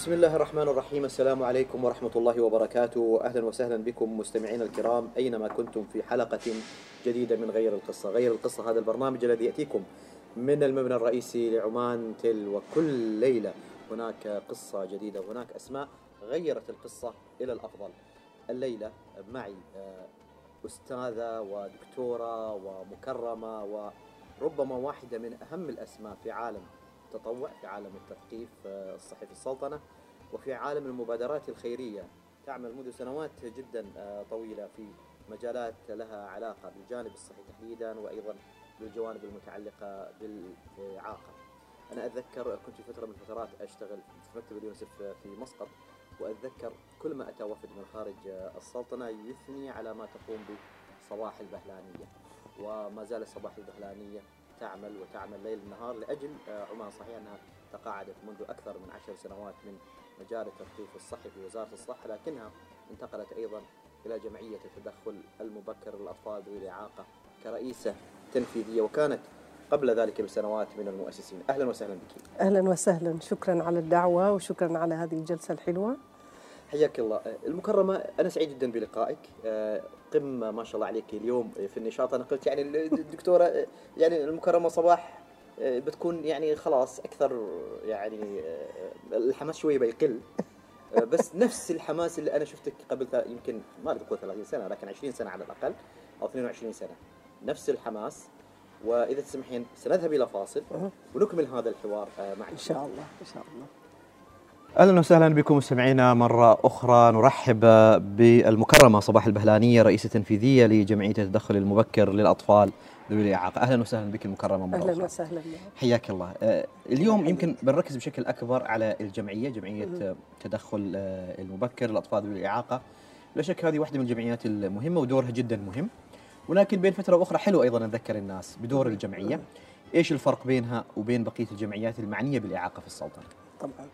بسم الله الرحمن الرحيم السلام عليكم ورحمة الله وبركاته أهلا وسهلا بكم مستمعينا الكرام أينما كنتم في حلقة جديدة من غير القصة غير القصة هذا البرنامج الذي يأتيكم من المبنى الرئيسي لعمان تل وكل ليلة هناك قصة جديدة وهناك أسماء غيرت القصة إلى الأفضل الليلة معي أستاذة ودكتورة ومكرمة وربما واحدة من أهم الأسماء في عالم التطوع في عالم التثقيف آه، الصحي في السلطنة وفي عالم المبادرات الخيرية تعمل منذ سنوات جدا آه، طويلة في مجالات لها علاقة بالجانب الصحي تحديدا وأيضا بالجوانب المتعلقة بالإعاقة. أنا أتذكر كنت في فترة من الفترات أشتغل في مكتب اليونسف في مسقط وأتذكر كل ما أتى وفد من خارج آه، السلطنة يثني على ما تقوم بصباح البهلانية. وما زال صباح البهلانية تعمل وتعمل ليل نهار لأجل آه، عمان. صحيح أنها تقاعدت منذ أكثر من عشر سنوات من مجال التثقيف الصحي في وزارة الصحة لكنها انتقلت أيضا إلى جمعية التدخل المبكر للأطفال ذوي الإعاقة كرئيسة تنفيذية وكانت قبل ذلك بسنوات من المؤسسين. أهلا وسهلا بك. أهلا وسهلا. شكرا على الدعوة وشكرا على هذه الجلسة الحلوة. حياك الله. المكرمة أنا سعيد جدا بلقائك. قمة ما شاء الله عليك اليوم في النشاط. أنا قلت يعني الدكتورة يعني المكرمة صباح بتكون يعني خلاص أكثر يعني آه، الحماس شوي بيقل آه، بس نفس الحماس اللي أنا شفتك قبل يمكن ما أقول 30 سنة لكن 20 سنة على الأقل أو 22 سنة. نفس الحماس. وإذا تسمحين سنذهب إلى فاصل. ونكمل هذا الحوار آه، معك. إن شاء الله إن شاء الله. أهلا وسهلا بكم مستمعينا. مرة أخرى نرحب بالمكرمة صباح البهلانية رئيسة تنفيذية لجمعية التدخل المبكر للأطفال. ذوي الاعاقه أهلا وسهلا بك المكرمة مرة أهلا أخرى. وسهلا حياك الله. آه، اليوم يمكن بنركز بشكل أكبر على الجمعية جمعية آه، تدخل آه، المبكر للأطفال ذوي الاعاقه لا شك هذه واحدة من الجمعيات المهمة ودورها جدا مهم. ولكن بين فترة وأخرى حلو أيضا نذكر الناس بدور الجمعية. إيش الفرق بينها وبين بقية الجمعيات المعنية بالإعاقة في السلطنة؟ طبعا.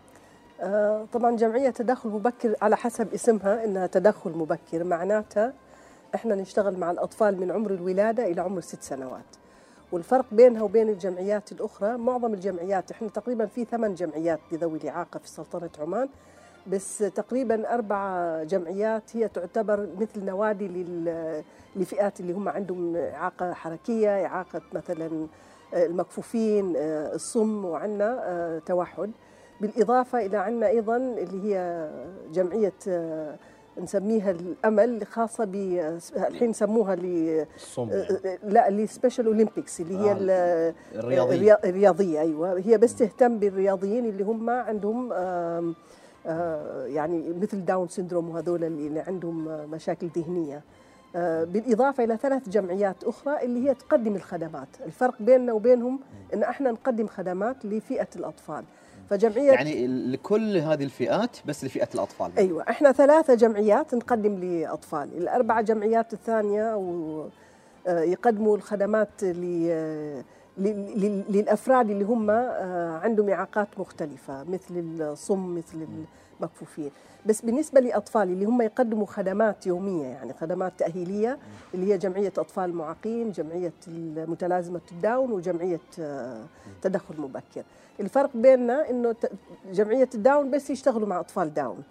آه، طبعا جمعية تدخل مبكر على حسب اسمها إنها تدخل مبكر. معناتها إحنا نشتغل مع الأطفال من عمر الولادة إلى عمر ست سنوات. والفرق بينها وبين الجمعيات الأخرى معظم الجمعيات إحنا تقريبا في ثمان جمعيات لذوي الإعاقة في سلطنة عمان بس تقريبا أربع جمعيات هي تعتبر مثل نوادي لفئات اللي هم عندهم إعاقة حركية إعاقة مثلا آه، المكفوفين آه، الصم وعندنا آه، توحد. بالإضافة إلى عندنا أيضا اللي هي جمعية آه، نسميها الأمل خاصة ب الحين سموها ل آه، لا اللي Special Olympics اللي هي آه، ال- الرياضية. الريا- الرياضية أيوة. هي بس تهتم بالرياضيين اللي هم عندهم آه، يعني مثل Down syndrome وهذول اللي عندهم مشاكل ذهنية. آه، بالإضافة إلى ثلاث جمعيات أخرى اللي هي تقدم الخدمات. الفرق بيننا وبينهم أن إحنا نقدم خدمات لفئة الأطفال. فجمعية يعني لكل هذه الفئات بس لفئة الأطفال. أيوه إحنا ثلاثة جمعيات نقدم لأطفال. الاربع جمعيات الثانية و آه، يقدموا الخدمات للأفراد اللي هم آه، عندهم إعاقات مختلفة مثل الصم مثل المكفوفين. بس بالنسبة لأطفال اللي هم يقدموا خدمات يومية يعني خدمات تأهيلية اللي هي جمعية أطفال معاقين جمعية متلازمه الداون وجمعية آه، تدخل مبكر. الفرق بيننا إنه جمعية الداون بس يشتغلوا مع أطفال داون.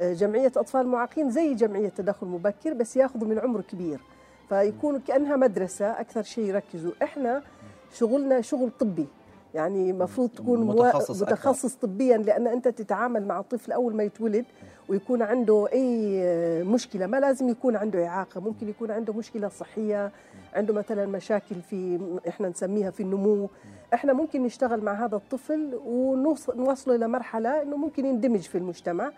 آه، جمعية أطفال معاقين زي جمعية تدخل مبكر بس ياخذوا من عمر كبير. فيكونوا كأنها مدرسة أكثر شيء يركزوا. إحنا شغلنا شغل طبي. يعني المفروض تكون متخصص. متخصص طبيا لأن أنت تتعامل مع الطفل أول ما يتولد ويكون عنده أي آه، مشكلة. ما لازم يكون عنده إعاقة. ممكن يكون عنده مشكلة صحية عنده مثلا مشاكل في إحنا نسميها في النمو. إحنا ممكن نشتغل مع هذا الطفل ونوصله إلى مرحلة إنه ممكن يندمج في المجتمع.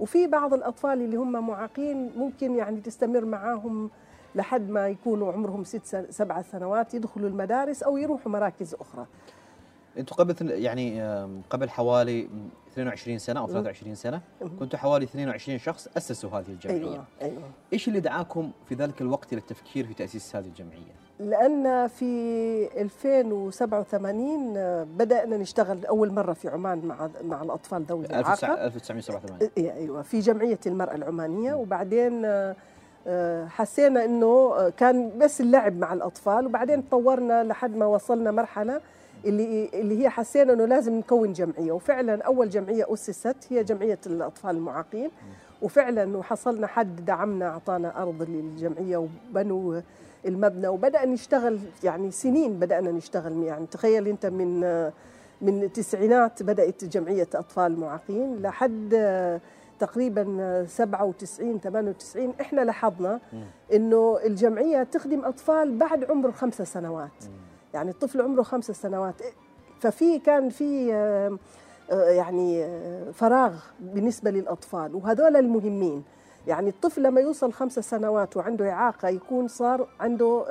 وفي بعض الأطفال اللي هم معاقين ممكن يعني تستمر معاهم لحد ما يكونوا عمرهم ست سبع سنوات يدخلوا المدارس أو يروحوا مراكز أخرى. أنتم قبل يعني قبل حوالي 22 سنة أو 23 سنة كنتوا حوالي 22 شخص أسسوا هذه الجمعية. أيوه أيوه. إيش اللي دعاكم في ذلك الوقت إلى التفكير في تأسيس هذه الجمعية؟ لأن في 2087 آه، بدأنا نشتغل أول مرة في عمان مع مع الأطفال ذوي الإعاقة. 1987 إيه، أيوة في جمعية المرأة العمانية وبعدين آه، حسينا آه، كان بس اللعب مع الأطفال وبعدين تطورنا لحد ما وصلنا مرحلة اللي اللي هي حسينا إنه لازم نكون جمعية. وفعلا أول جمعية أسست هي جمعية الأطفال المعاقين. وفعلا وحصلنا حد دعمنا أعطانا أرض للجمعية وبنوا المبنى. وبدأ نشتغل يعني سنين بدأنا نشتغل. يعني تخيل أنت من من التسعينات بدأت جمعية أطفال معاقين لحد تقريبا 97 98 إحنا لاحظنا إنه الجمعية تخدم أطفال بعد عمر خمسة سنوات. يعني الطفل عمره خمس سنوات. ففي كان في آه، آه، يعني آه، فراغ بالنسبة للأطفال وهذول المهمين. يعني الطفل لما يوصل خمس سنوات وعنده إعاقة يكون صار عنده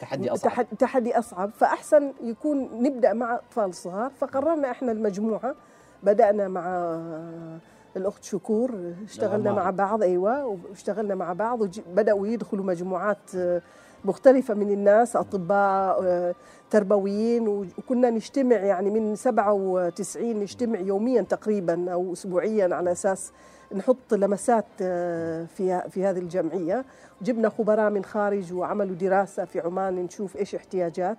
تحدي أصعب. تحدي أصعب. فأحسن يكون نبدأ مع أطفال صغار. فقررنا إحنا المجموعة بدأنا مع الأخت شكور اشتغلنا مع بعض أيوة واشتغلنا مع بعض وبدأوا يدخلوا مجموعات مختلفة من الناس أطباء آه، تربويين وكنا نجتمع يعني من 97 نجتمع يوميا تقريبا أو أسبوعيا على أساس نحط لمسات آه، في في هذه الجمعية. جبنا خبراء من خارج وعملوا دراسة في عمان نشوف إيش احتياجات.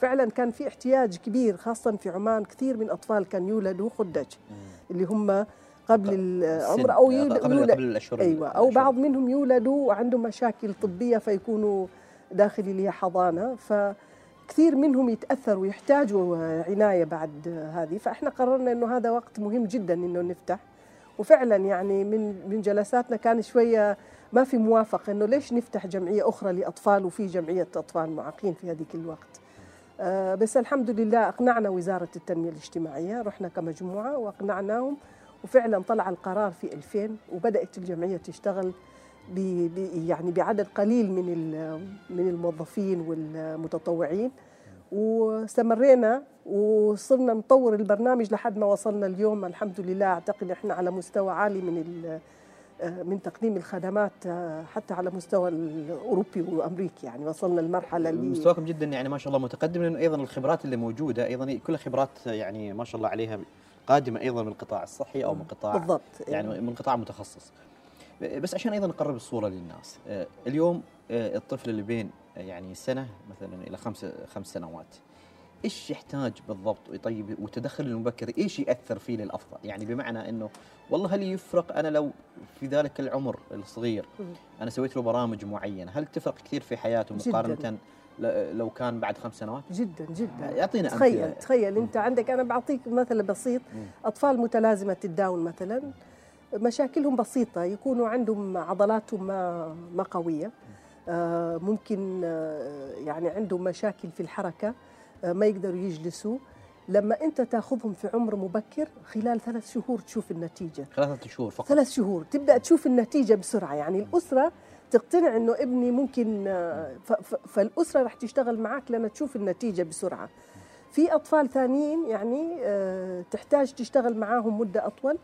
فعلا كان في احتياج كبير خاصة في عمان كثير من أطفال كان يولدوا خدج اللي هم قبل العمر أو يولد قبل, قبل الاشهر أيوه أو بعض منهم يولدوا وعندهم مشاكل طبية فيكونوا داخل اللي هي حضانة فكثير منهم يتأثروا ويحتاجوا عناية بعد هذه. فإحنا قررنا إنه هذا وقت مهم جدا إنه نفتح. وفعلا يعني من من جلساتنا كان شوية ما في موافقة إنه ليش نفتح جمعية أخرى لأطفال وفي جمعية أطفال معاقين في هذيك الوقت. آه بس الحمد لله أقنعنا وزارة التنمية الاجتماعية رحنا كمجموعة وأقنعناهم. وفعلا طلع القرار في 2000 وبدأت الجمعية تشتغل. يعني بعدد قليل من من الموظفين والمتطوعين. واستمرينا وصرنا نطور البرنامج لحد ما وصلنا اليوم. الحمد لله أعتقد إحنا على مستوى عالي من من تقديم الخدمات حتى على مستوى الأوروبي وامريكي يعني وصلنا المرحلة اللي مستواكم جدا يعني ما شاء الله متقدم لأنه أيضا الخبرات اللي موجودة أيضا كلها خبرات يعني ما شاء الله عليها قادمة أيضا من القطاع الصحي أو من قطاع بالضبط. يعني من قطاع متخصص. بس عشان أيضا نقرب الصورة للناس آه، اليوم آه، الطفل اللي بين آه، يعني سنة مثلا إلى خمس خمس سنوات إيش يحتاج بالضبط طيب والتدخل المبكر؟ إيش يأثر فيه للأفضل؟ يعني بمعنى إنه والله هل يفرق أنا لو في ذلك العمر الصغير أنا سويت له برامج معينة؟ هل تفرق كثير في حياته مقارنة. لو كان بعد خمس سنوات؟ جدا جدا. يعطينا تخيل أمثلة. تخيل أنت عندك أنا بعطيك مثل بسيط أطفال متلازمة الداون مثلا. مشاكلهم بسيطة يكونوا عندهم عضلاتهم ما ما قوية. آه، ممكن آه، يعني عندهم مشاكل في الحركة آه، ما يقدروا يجلسوا. لما أنت تاخذهم في عمر مبكر خلال ثلاث شهور تشوف النتيجة. ثلاث شهور فقط. ثلاث شهور تبدأ تشوف النتيجة بسرعة. يعني الأسرة تقتنع إنه ابني ممكن فالأسرة راح تشتغل معك لما تشوف النتيجة بسرعة. في أطفال ثانيين يعني تحتاج تشتغل معاهم مدة أطول.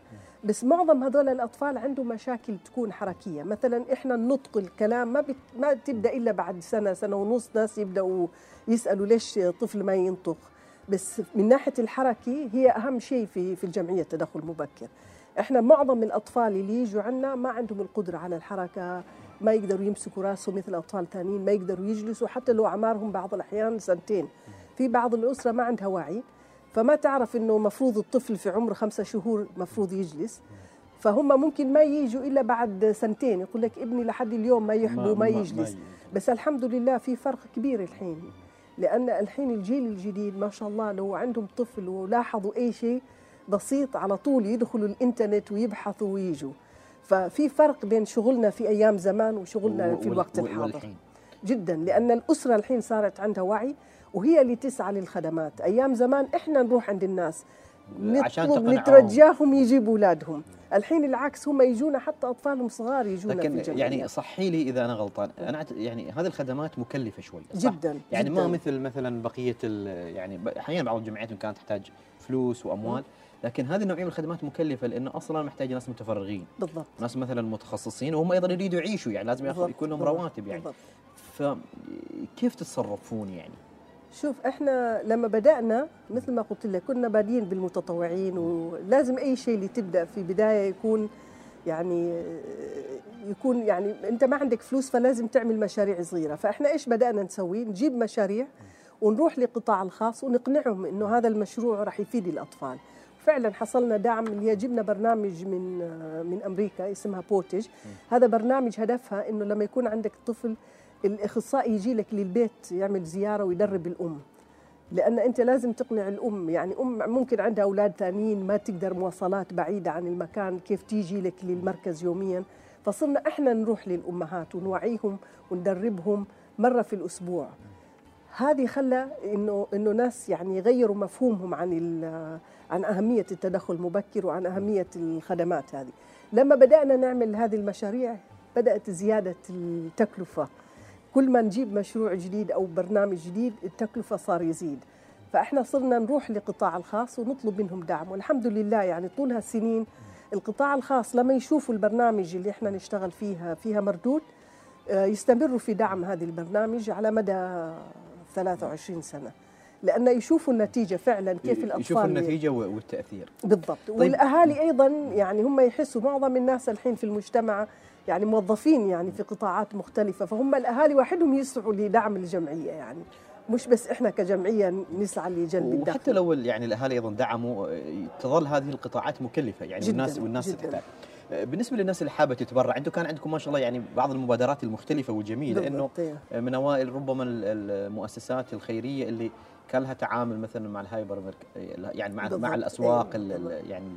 بس معظم هذول الأطفال عندهم مشاكل تكون حركية. مثلا إحنا النطق الكلام ما بت... ما تبدأ إلا بعد سنة سنة ونص ناس يبدأوا يسألوا ليش طفل ما ينطق. بس من ناحية الحركه هي أهم شيء في في الجمعية التدخل المبكر. إحنا معظم الأطفال اللي يجوا عنا ما عندهم القدرة على الحركة ما يقدروا يمسكوا راسهم مثل أطفال ثانيين ما يقدروا يجلسوا. حتى لو اعمارهم بعض الأحيان سنتين. في بعض الأسرة ما عندها وعي. فما تعرف إنه مفروض الطفل في عمر خمسة شهور مفروض يجلس. فهم ممكن ما يجوا إلا بعد سنتين. يقول لك ابني لحد اليوم ما يحبوا ما, يجلس. بس الحمد لله في فرق كبير الحين. لأن الحين الجيل الجديد ما شاء الله لو عندهم طفل ولاحظوا أي شيء بسيط على طول يدخلوا الإنترنت ويبحثوا ويجوا. ففي فرق بين شغلنا في أيام زمان وشغلنا في الوقت الحاضر. جدا. لأن الأسرة الحين صارت عندها وعي وهي اللي تسعى للخدمات. أيام زمان إحنا نروح عند الناس نطلب نترجاهم يجيبوا أولادهم. الحين العكس هم يجونا حتى أطفالهم صغار يجونا لكن في يعني صحي لي إذا أنا غلطان. أنا يعني هذه الخدمات مكلفة شوي صح؟ جدا يعني جداً. ما مثل مثلا بقية يعني أحيانا بعض الجمعيات كانت تحتاج فلوس وأموال لكن هذه النوعية من الخدمات مكلفة لأنه أصلا محتاجه ناس متفرغين. بالضبط. ناس مثلا متخصصين وهم أيضا يريدوا يعيشوا يعني لازم يكون لهم رواتب يعني. بالضبط. فكيف تتصرفون يعني؟ شوف إحنا لما بدأنا مثل ما قلت لك كنا بادين بالمتطوعين ولازم أي شيء اللي تبدأ في بداية يكون يعني يكون يعني أنت ما عندك فلوس فلازم تعمل مشاريع صغيرة. فإحنا إيش بدأنا نسوي؟ نجيب مشاريع ونروح للقطاع الخاص ونقنعهم إنه هذا المشروع راح يفيد الأطفال. فعلا حصلنا دعم اللي جبنا برنامج من من أمريكا اسمها بوتج هذا برنامج هدفها إنه لما يكون عندك طفل الأخصائي يجي لك للبيت يعمل زيارة ويدرب الأم. لأن أنت لازم تقنع الأم. يعني أم ممكن عندها أولاد ثانيين ما تقدر مواصلات بعيدة عن المكان كيف تيجي لك للمركز يوميا. فصرنا إحنا نروح للأمهات ونوعيهم وندربهم مرة في الأسبوع. هذه خلى إنه إنه ناس يعني يغيروا مفهومهم عن عن أهمية التدخل المبكر وعن أهمية الخدمات هذه. لما بدأنا نعمل هذه المشاريع بدأت زيادة التكلفة. كل ما نجيب مشروع جديد أو برنامج جديد التكلفة صار يزيد. فإحنا صرنا نروح للقطاع الخاص ونطلب منهم دعم والحمد لله يعني طول هالسنين القطاع الخاص لما يشوفوا البرنامج اللي إحنا نشتغل فيها فيها مردود يستمروا في دعم هذه البرنامج على مدى 23 سنة لأن يشوفوا النتيجة فعلا كيف الأطفال يشوفوا النتيجة والتأثير. بالضبط. طيب. والأهالي أيضا يعني هم يحسوا معظم الناس الحين في المجتمع يعني موظفين يعني في قطاعات مختلفة فهم الأهالي وحدهم يسعوا لدعم الجمعية يعني مش بس إحنا كجمعية نسعى لجلب الدخل وحتى لو يعني الأهالي أيضا دعموا تظل هذه القطاعات مكلفة يعني جداً والناس والناس جداً. تحتاج بالنسبة للناس اللي حابة تتبرع أنتم كان عندكم ما شاء الله يعني بعض المبادرات المختلفة والجميله إنه بالضبط، إيه. من اوائل ربما المؤسسات الخيرية اللي كان لها تعامل مثلا مع الهايبر يعني مع مع الأسواق بالضبط. يعني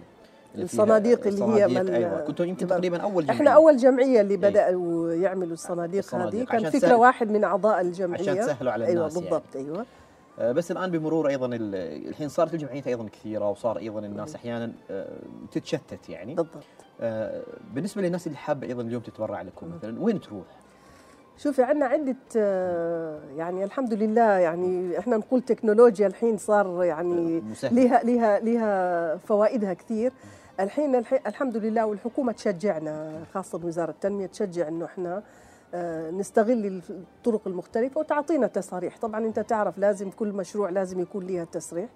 الصناديق اللي هي مال- أيوه. كنتوا يمكن تقريبا أول جمعية. إحنا أول جمعية اللي إيه. بدأوا يعملوا الصناديق, الصناديق، هذه. كان فكرة واحد من أعضاء الجمعية. عشان تسهلوا على أيوه الناس يعني. بالضبط أيوه. آه، بس الآن بمرور أيضا ال- الحين صارت الجمعيات أيضا كثيرة وصار أيضا الناس أحيانا آه، تتشتت يعني. بالضبط. آه، بالنسبة للناس اللي حابة أيضا اليوم تتبرع لكم مثلا وين تروح؟ شوفي عندنا عدة آه، يعني الحمد لله يعني إحنا نقول تكنولوجيا الحين صار يعني. لها لها لها فوائدها كثير. الحين الحين الحمد لله والحكومة تشجعنا خاصة وزارة التنمية تشجع إنه إحنا آه، نستغل الطرق المختلفة وتعطينا تصاريح طبعا أنت تعرف لازم كل مشروع لازم يكون لها تصريح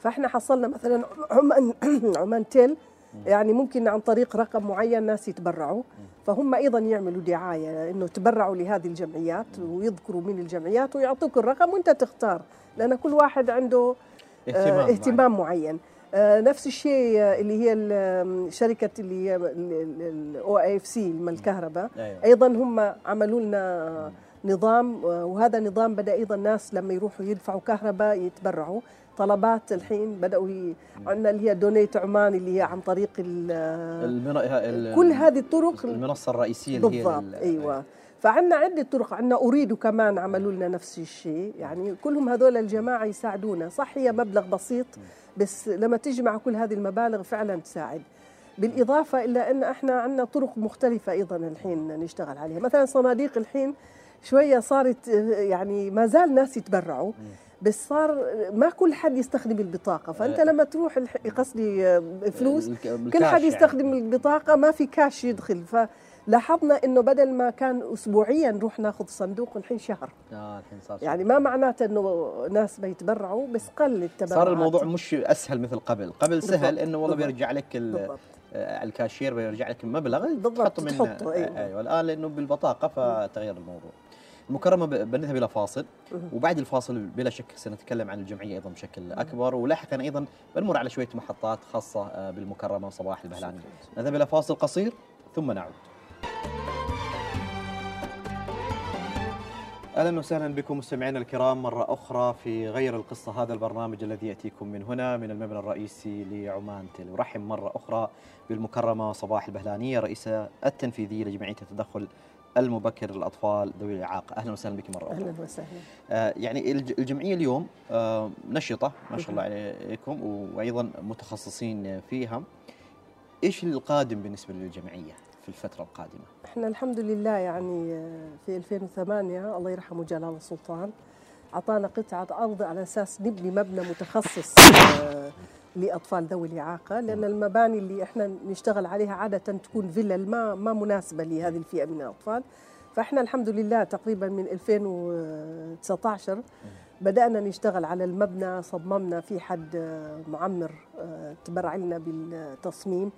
فإحنا حصلنا مثلا عمان عمان تيل يعني ممكن عن طريق رقم معين ناس يتبرعوا. فهم أيضا يعملوا دعاية إنه تبرعوا لهذه الجمعيات ويذكروا من الجمعيات ويعطوك الرقم وأنت تختار لأن كل واحد عنده اهتمام آه، اهتمام معين. آه، نفس الشيء آه، اللي هي شركة اللي هي ال OIFC الكهرباء أيوة. أيضا هم عملوا لنا نظام آه، وهذا النظام بدأ أيضا الناس لما يروحوا يدفعوا كهرباء يتبرعوا طلبات الحين بدأوا. عندنا اللي هي دونيت عمان اللي هي عن طريق ال- المن... ال- كل هذه الطرق المنصة الرئيسية اللي هي بالضبط أيوه فعندنا عدة طرق عندنا أريد كمان عملوا لنا نفس الشيء. يعني كلهم هذول الجماعة يساعدونا. صح هي مبلغ بسيط بس لما تجمع كل هذه المبالغ فعلا تساعد. بالإضافة إلى أن إحنا عندنا طرق مختلفة أيضا الحين نشتغل عليها. مثلا صناديق الحين شوية صارت يعني ما زال ناس يتبرعوا بس صار ما كل حد يستخدم البطاقة. فأنت آه. لما تروح قصدي آه، فلوس كل حد يعني. يستخدم البطاقة ما في كاش يدخل. فلاحظنا إنه بدل ما كان اسبوعيا نروح ناخذ صندوق الحين شهر. آه الحين صار يعني ما معناته إنه ناس ما يتبرعوا بس قل التبرعات. صار الموضوع مش أسهل مثل قبل. قبل سهل بالضبط، إنه والله. بيرجع لك آه، الكاشير بيرجع لك المبلغ بالضبط، تحط منه تحطه، أيوة. أيوه. الآن لأنه بالبطاقة فتغير الموضوع. المكرمة بنذهب إلى فاصل وبعد الفاصل بلا شك سنتكلم عن الجمعية أيضا بشكل أكبر. ولاحقا أيضا بنمر على شوية محطات خاصة آه، بالمكرمة صباح البهلاني. نذهب إلى فاصل قصير ثم نعود. أهلا وسهلا بكم مستمعينا الكرام مرة أخرى في غير القصة هذا البرنامج الذي يأتيكم من هنا من المبنى الرئيسي لعمان تل ارحب مرة أخرى بالمكرمة صباح البهلانية رئيسه التنفيذيه لجمعية التدخل المبكر للأطفال ذوي الإعاقة. أهلا وسهلا بك مرة أخرى. أهلا وسهلا. آه، يعني الج- الجمعية اليوم آه، نشطة ما شاء الله عليكم وأيضا متخصصين فيها. إيش القادم بالنسبة للجمعية؟ في الفترة القادمة؟ إحنا الحمد لله يعني آه، في 2008 الله يرحمه جلال السلطان أعطانا قطعة أرض على أساس نبني مبنى متخصص آه، لأطفال ذوي الإعاقة لأن المباني اللي إحنا نشتغل عليها عادة تكون فيلل ما ما مناسبة لهذه الفئة من الأطفال. فإحنا الحمد لله تقريبا من 2019 بدأنا نشتغل على المبنى صممنا في حد آه، معمر تبرع لنا بالتصميم.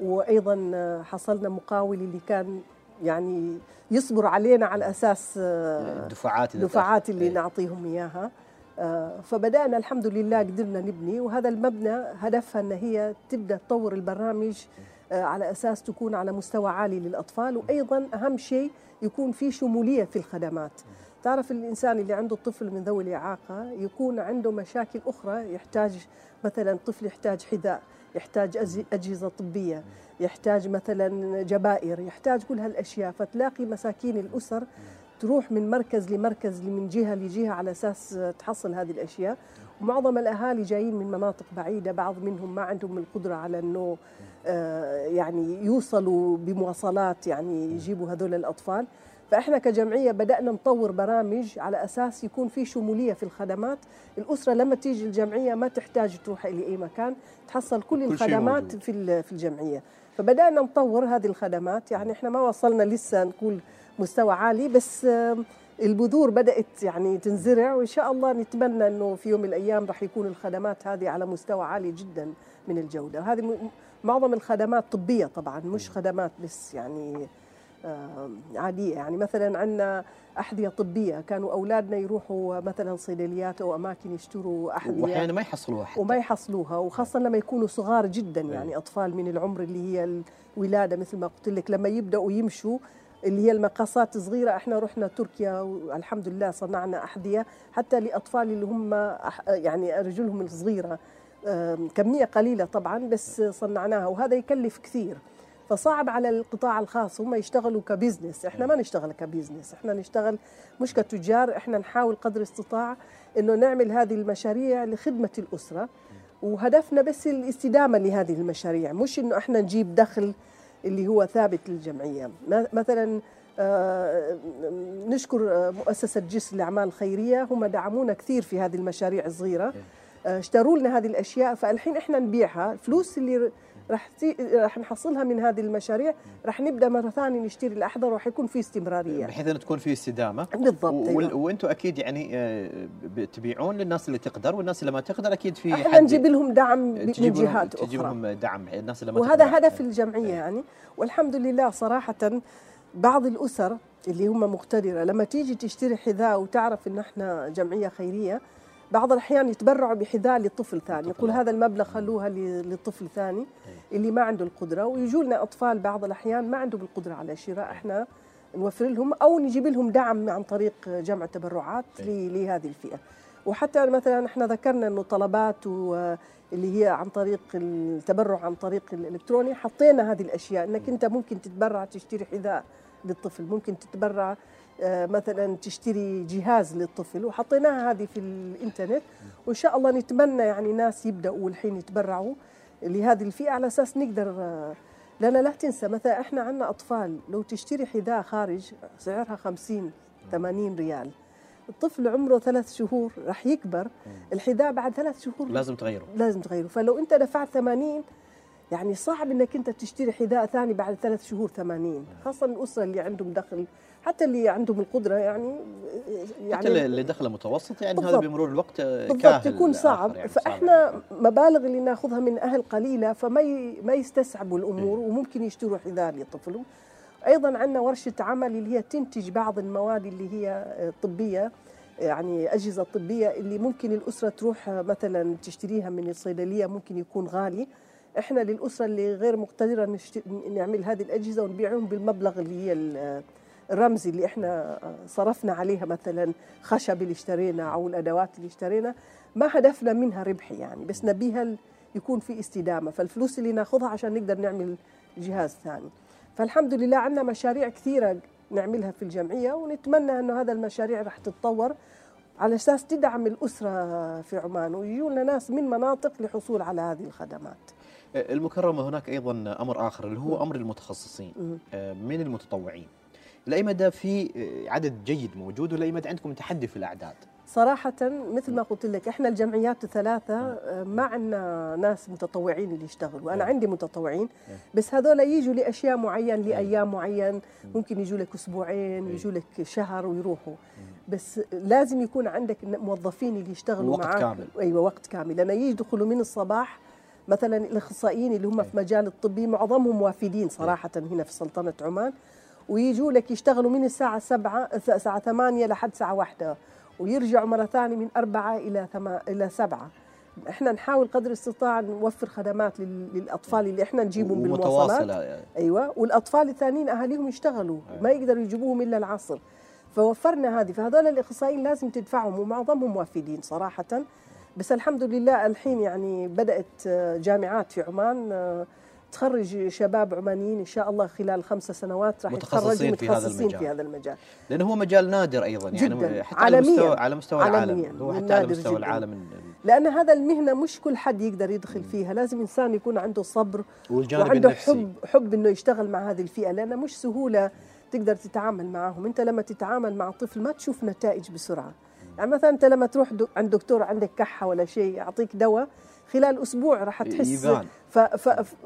وأيضا حصلنا مقاول اللي كان يعني يصبر علينا على أساس آه، الدفعات اللي الدفعات اللي. نعطيهم إياها. آه، فبدأنا الحمد لله قدرنا نبني وهذا المبنى هدفها أن هي تبدأ تطور البرامج آه، على أساس تكون على مستوى عالي للأطفال. وأيضا أهم شيء يكون في شمولية في الخدمات. تعرف الإنسان اللي عنده طفل من ذوي الإعاقة يكون عنده مشاكل أخرى يحتاج مثلا طفل يحتاج حذاء. يحتاج أجهزة طبية يحتاج مثلا جبائر يحتاج كل هالأشياء فتلاقي مساكين الأسر تروح من مركز لمركز من جهة لجهة على أساس تحصل هذه الأشياء. ومعظم الأهالي جايين من مناطق بعيدة بعض منهم ما عندهم القدرة على أنه آه، يعني يوصلوا بمواصلات يعني يجيبوا هذول الأطفال. فإحنا كجمعية بدأنا نطور برامج على أساس يكون في شمولية في الخدمات. الأسرة لما تيجي الجمعية ما تحتاج تروح إلى أي مكان تحصل كل, كل الخدمات في في الجمعية. فبدأنا نطور هذه الخدمات. يعني إحنا ما وصلنا لسه نقول مستوى عالي بس البذور بدأت يعني تنزرع وإن شاء الله نتمنى إنه في يوم من الأيام راح يكون الخدمات هذه على مستوى عالي جدا من الجودة. وهذه معظم الخدمات طبية طبعا مش خدمات بس يعني عادية. يعني مثلا عندنا أحذية طبية كانوا أولادنا يروحوا مثلا صيدليات أو أماكن يشتروا أحذية. وأحيانا ما يحصلوها حتى. وما يحصلوها وخاصة لما يكونوا صغار جدا يعني أطفال من العمر اللي هي الولادة مثل ما قلت لك. لما يبدأوا يمشوا اللي هي المقاسات صغيرة إحنا رحنا تركيا والحمد لله صنعنا أحذية. حتى لأطفال اللي هم يعني رجلهم الصغيرة كمية قليلة طبعا بس صنعناها. وهذا يكلف كثير. فصعب على القطاع الخاص هم يشتغلوا كبزنس. إحنا ما نشتغل كبزنس إحنا نشتغل مش كتجار إحنا نحاول قدر الاستطاع إنه نعمل هذه المشاريع لخدمة الأسرة. وهدفنا بس الاستدامة لهذه المشاريع مش إنه إحنا نجيب دخل اللي هو ثابت للجمعية. مثلا آه، نشكر مؤسسة جسر الأعمال الخيرية هم دعمونا كثير في هذه المشاريع الصغيرة. آه، اشتروا لنا هذه الأشياء فالحين إحنا نبيعها. الفلوس اللي راح راح نحصلها من هذه المشاريع. راح نبدأ مرة ثانية نشتري الاحذر وراح يكون في استمرارية. بحيث إنه تكون في استدامة. بالضبط و... أيوة. وأنتم أكيد يعني آه، تبيعون للناس اللي تقدر والناس اللي ما تقدر أكيد في إحنا نجيب لهم دعم من جهات أخرى. تجيب لهم دعم الناس اللي ما وهذا تقدر. هدف الجمعية يعني. والحمد لله صراحة بعض الأسر اللي هم مقتدرة لما تيجي تشتري حذاء وتعرف إن إحنا جمعية خيرية بعض الأحيان يتبرعوا بحذاء لطفل ثاني. يقول هذا المبلغ خلوها لطفل ثاني اللي ما عنده القدرة. ويجوا لنا أطفال بعض الأحيان ما عندهم القدرة على شراء إحنا نوفر لهم أو نجيب لهم دعم عن طريق جمع تبرعات لهذه الفئة. وحتى مثلا إحنا ذكرنا إنه طلبات اللي هي عن طريق التبرع عن طريق الإلكتروني حطينا هذه الأشياء إنك أنت ممكن تتبرع تشتري حذاء للطفل ممكن تتبرع مثلا تشتري جهاز للطفل وحطيناها هذه في الإنترنت وإن شاء الله نتمنى يعني ناس يبدأوا الحين يتبرعوا لهذه الفئة على أساس نقدر آه، لأن لا تنسى مثلا إحنا عندنا أطفال لو تشتري حذاء خارج سعرها 50 80 ريال الطفل عمره ثلاث شهور راح يكبر الحذاء بعد ثلاث شهور لازم تغيره. لازم تغيره فلو أنت دفعت 80 يعني صعب إنك أنت تشتري حذاء ثاني بعد ثلاث شهور 80 خاصة الأسرة اللي عندهم دخل حتى اللي عندهم القدرة يعني يعني حتى اللي دخله متوسط يعني هذا بمرور الوقت بالضبط يكون صعب يعني فاحنا صعب. مبالغ اللي ناخذها من أهل قليلة فما ما يستسعبوا الأمور وممكن يشتروا حذاء لطفلهم أيضا عندنا ورشة عمل اللي هي تنتج بعض المواد اللي هي طبية يعني أجهزة طبية اللي ممكن الأسرة تروح مثلا تشتريها من الصيدلية ممكن يكون غالي. إحنا للأسرة اللي غير مقتدرة نعمل هذه الأجهزة ونبيعهم بالمبلغ اللي هي الرمزي اللي إحنا صرفنا عليها مثلا خشب اللي اشترينا أو الأدوات اللي اشترينا. ما هدفنا منها ربح يعني بس نبيها يكون في استدامة. فالفلوس اللي ناخذها عشان نقدر نعمل جهاز ثاني. فالحمد لله عندنا مشاريع كثيرة نعملها في الجمعية ونتمنى إنه هذا المشاريع راح تتطور على أساس تدعم الأسرة في عمان ويجوا لنا ناس من مناطق للحصول على هذه الخدمات. المكرمة هناك أيضا أمر آخر اللي هو أمر المتخصصين من المتطوعين. لاي مدى في عدد جيد موجود ولا مدى عندكم تحدي في الأعداد؟ صراحة مثل ما قلت لك إحنا الجمعيات الثلاثة ما عندنا ناس متطوعين اللي يشتغلوا، أنا عندي متطوعين بس هذول يجوا لأشياء معين لأيام معين ممكن يجوا لك أسبوعين يجوا لك شهر ويروحوا. بس لازم يكون عندك موظفين اللي يشتغلوا وقت معاك. كامل. أيوة وقت كامل. أنا يدخلوا من الصباح مثلا الأخصائيين اللي هم في مجال الطبي معظمهم وافدين صراحة هنا في سلطنة عمان ويجوا لك يشتغلوا من الساعة 7 الساعة 8 لحد الساعة 1 ويرجعوا مرة ثانية من أربعة إلى ثما إلى سبعة. إحنا نحاول قدر الاستطاعة نوفر خدمات لل- للأطفال اللي إحنا نجيبهم بالمواصلات يعني. أيوه. والأطفال الثانيين أهاليهم يشتغلوا أيوة. ما يقدروا يجيبوهم إلا العصر. فوفرنا هذه. فهذول الأخصائيين لازم تدفعهم ومعظمهم موافدين صراحة. بس الحمد لله الحين يعني بدأت آه، جامعات في عمان آه، تخرج شباب عمانيين إن شاء الله خلال خمس سنوات راح متخصصين في هذا متخصصين المجال. في هذا المجال لأنه هو مجال نادر أيضا يعني جداً. حتى على عالمياً. مستوى على مستوى. العالم هو حتى على مستوى جداً. العالم ال- لأن هذا المهنة مش كل حد يقدر يدخل فيها لازم إنسان يكون عنده صبر والجانب وعنده النفسي حب حب إنه يشتغل مع هذه الفئة لانها مش سهولة تقدر تتعامل معهم أنت لما تتعامل مع طفل ما تشوف نتائج بسرعة يعني مثلا أنت لما تروح دو عند دكتور عندك كحة ولا شيء يعطيك دواء خلال أسبوع راح تحس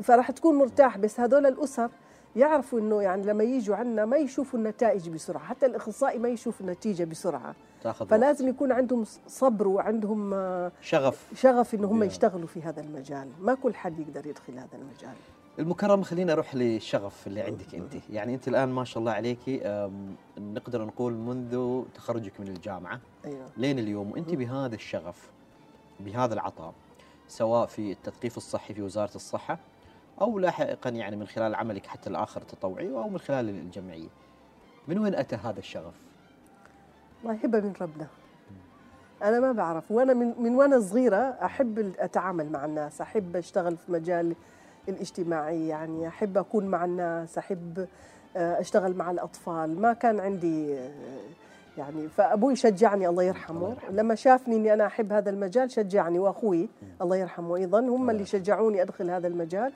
فراح تكون مرتاح. بس هذول الأسر يعرفوا إنه يعني لما يجوا عندنا ما يشوفوا النتائج بسرعة حتى الأخصائي ما يشوف النتيجة بسرعة. وقت. فلازم يكون عندهم صبر وعندهم آه، شغف. شغف ان هم يا. يشتغلوا في هذا المجال. ما كل حد يقدر يدخل هذا المجال. المكرم خلينا أروح للشغف اللي عندك أنت. يعني أنت الآن ما شاء الله عليكي أم، نقدر نقول منذ تخرجك من الجامعة أيوه. لين اليوم وانت بهذا الشغف بهذا العطاء سواء في التثقيف الصحي في وزارة الصحة أو لاحقا يعني من خلال عملك حتى الآخر التطوعي أو من خلال الجمعية. من وين أتى هذا الشغف؟ والله هبه من ربنا. أنا ما بعرف. وأنا من من وأنا صغيرة أحب أتعامل مع الناس أحب أشتغل في مجال الاجتماعي يعني أحب أكون مع الناس أحب آه، أشتغل مع الأطفال. ما كان عندي آه، يعني فأبوي شجعني الله يرحمه. الله يرحمه. لما شافني إني أنا أحب هذا المجال شجعني. وأخوي الله يرحمه أيضا هم اللي. شجعوني أدخل هذا المجال.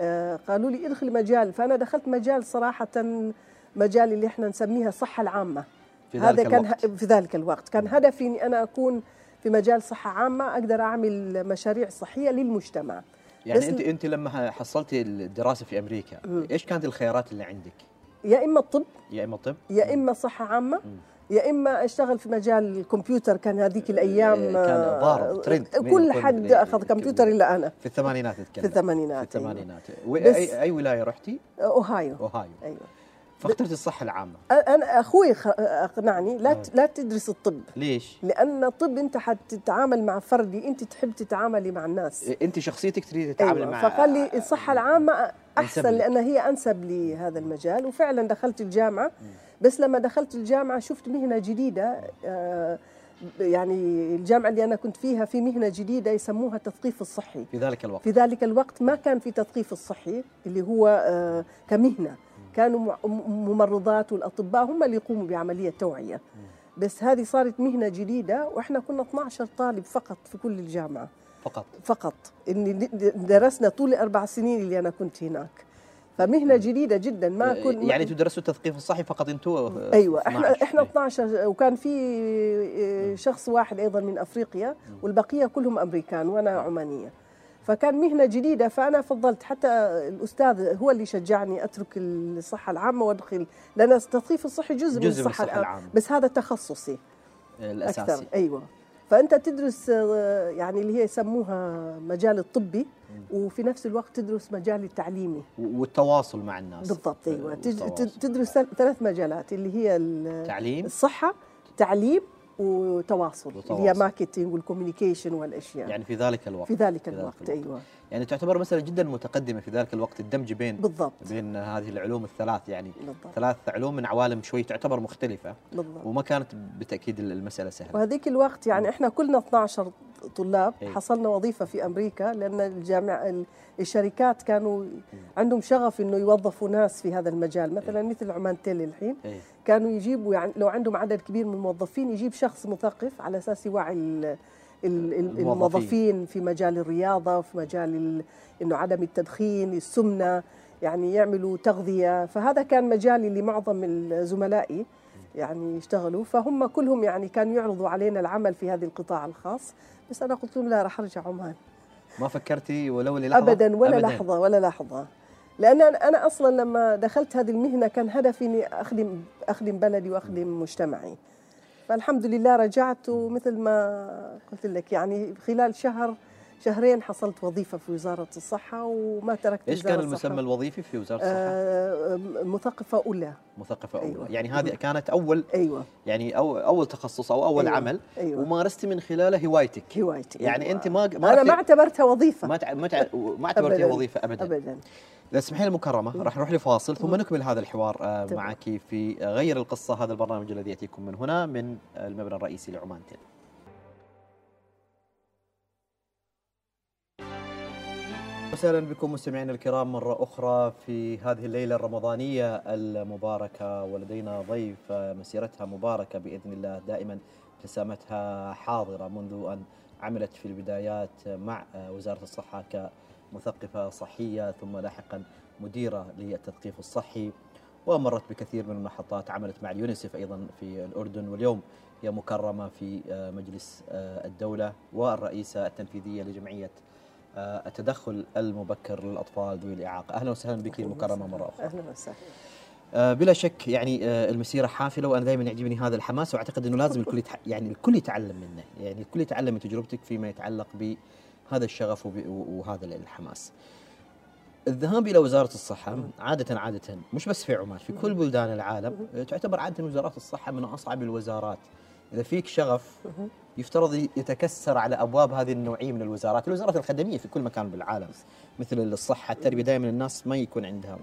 آه، قالوا لي ادخل مجال. فأنا دخلت مجال صراحة مجال اللي إحنا نسميها الصحه العامة. في هذا ذلك كان الوقت. في ذلك الوقت. كان هدفي إني أنا أكون في مجال صحة عامة أقدر أعمل مشاريع صحية للمجتمع. يعني أنت أنت لما حصلتي الدراسة في أمريكا مم. إيش كانت الخيارات اللي عندك؟ يا إما الطب يا إما طب؟ يا إما صحة عامة يا إما أشتغل في مجال الكمبيوتر. كان هذيك الأيام كان آه، ضارب، ترند. كل حد أخذ كمبيوتر الا أنا. في الثمانينات أتكلم. في الثمانينات في. الثمانينات. اي أي ولاية رحتي؟ أوهايو. أوهايو. أيوه. فاخترت الصحة العامة. أنا أخوي أقنعني لا لا تدرس الطب. ليش؟ لأن الطب أنت حتتعامل مع فردي أنت تحب تتعاملي مع الناس. أنت شخصيتك تريد تتعامل أيوة. مع فقال لي الصحة العامة أنسب أحسن لك. لأن هي أنسب لهذا المجال. وفعلا دخلت الجامعة. بس لما دخلت الجامعة شفت مهنة جديدة آه، يعني الجامعة اللي أنا كنت فيها في مهنة جديدة يسموها التثقيف الصحي. في ذلك الوقت. في ذلك الوقت ما كان في تثقيف الصحي اللي هو آه، كمهنة. كانوا ممرضات والأطباء هم اللي يقوموا بعملية توعية. بس هذه صارت مهنة جديدة وإحنا كنا 12 طالب فقط في كل الجامعة. فقط؟ فقط. إني درسنا طول الأربع سنين اللي أنا كنت هناك. فمهنة جديدة جدا. ما كنت يعني تدرسوا التثقيف الصحي فقط أنتوا؟ أيوه. إحنا 12. إحنا 12 وكان في آه، شخص واحد أيضا من أفريقيا والبقية كلهم أمريكان وأنا عمانية. فكان مهنة جديدة فأنا فضلت حتى الأستاذ هو اللي شجعني أترك الصحة العامة وأدخل لأن التثقيف الصحي جزء, جزء من الصحة الصحة العامة. بس هذا تخصصي. الأساسي. أكثر. أيوه. فأنت تدرس آه، يعني اللي هي يسموها مجال الطبي وفي نفس الوقت تدرس مجال التعليمي. والتواصل مع الناس. بالضبط أيوه. والتواصل. تدرس ثلاث مجالات اللي هي ال- تعليم. الصحة تعليم وتواصل اللي هي. marketing وال communication والأشياء. يعني في ذلك الوقت في ذلك في ذلك الوقت الوقت. أيوه. يعني تعتبر مسألة جدا متقدمة في ذلك الوقت الدمج بين بالضبط. بين هذه العلوم الثلاث. يعني بالضبط. ثلاث علوم من عوالم شوي تعتبر مختلفة بالضبط. وما كانت بالتأكيد المسألة سهلة. وهذيك الوقت يعني إحنا كلنا 12 طلاب إيه. حصلنا وظيفة في أمريكا لأن الجامعة ال- الشركات كانوا عندهم شغف إنه يوظفوا ناس في هذا المجال. مثلا مثل عمان تيل الحين. إيه. كانوا يجيبوا يعني لو عندهم عدد كبير من الموظفين يجيب شخص مثقف على أساس يوعي ال- ال- ال- الموظفين. الموظفين في مجال الرياضة في مجال ال- إنه عدم التدخين السمنة يعني يعملوا تغذية. فهذا كان مجالي اللي معظم زملائي يعني يشتغلوا. فهم كلهم يعني كانوا يعرضوا علينا العمل في هذه القطاع الخاص. بس أنا قلت لهم لا راح أرجع عمان. ما فكرتي ولو للحظة؟ ابدا ولا أبداً. لحظة ولا لحظة. لأن أنا أصلا لما دخلت هذه المهنة كان هدفي إني اخدم أخدم بلدي وأخدم مجتمعي. فالحمد لله رجعت ومثل ما قلت لك يعني خلال شهر شهرين حصلت وظيفة في وزارة الصحة وما تركت إيش وزارة كان الصحة. المسمى الوظيفي في وزارة الصحة؟ آه مثقفة أولى مثقفة أولى أيوة. يعني هذه كانت اول أيوه يعني أو أول تخصص أو أول أيوة. عمل أيوة. ومارستي من خلاله هوايتك هوايتي يعني أيوة. أنت ما ما أنا ما اعتبرتها وظيفة ما تع... ما, تع... ما اعتبرتيها أبداً. وظيفة ابدا ابدا اذا تسمحين المكرمة راح نروح لفاصل ثم نكمل هذا الحوار آه،. معك في غير القصة هذا البرنامج الذي يأتيكم من هنا من المبنى الرئيسي لعمان تل وسهلا بكم مستمعينا الكرام مرة أخرى في هذه الليلة الرمضانية المباركة ولدينا ضيف مسيرتها مباركة بإذن الله دائما ابتسامتها حاضرة منذ أن عملت في البدايات مع وزارة الصحة كمثقفة صحية ثم لاحقا مديرة للتثقيف الصحي ومرت بكثير من المحطات عملت مع اليونيسف أيضا في الأردن واليوم هي مكرمة في مجلس الدولة والرئيسة التنفيذية لجمعية التدخل المبكر للأطفال ذوي الإعاقة، أهلا وسهلا بك مكرمه مرة أخرى. أهلا وسهلا آه، بلا شك يعني آه، المسيرة حافلة وأنا دائما يعجبني هذا الحماس وأعتقد إنه لازم الكل. يعني الكل يتعلم منه، يعني الكل يتعلم من تجربتك فيما يتعلق بهذا الشغف. وهذا الحماس. الذهاب إلى وزارة الصحة عادة عادة مش بس في عمان في كل بلدان العالم آه، تعتبر عادة وزارات الصحة من أصعب الوزارات. إذا فيك شغف يفترض يتكسر على أبواب هذه النوعية من الوزارات، الوزارات الخدمية في كل مكان بالعالم مثل الصحة، التربية دائما الناس ما يكون عندها.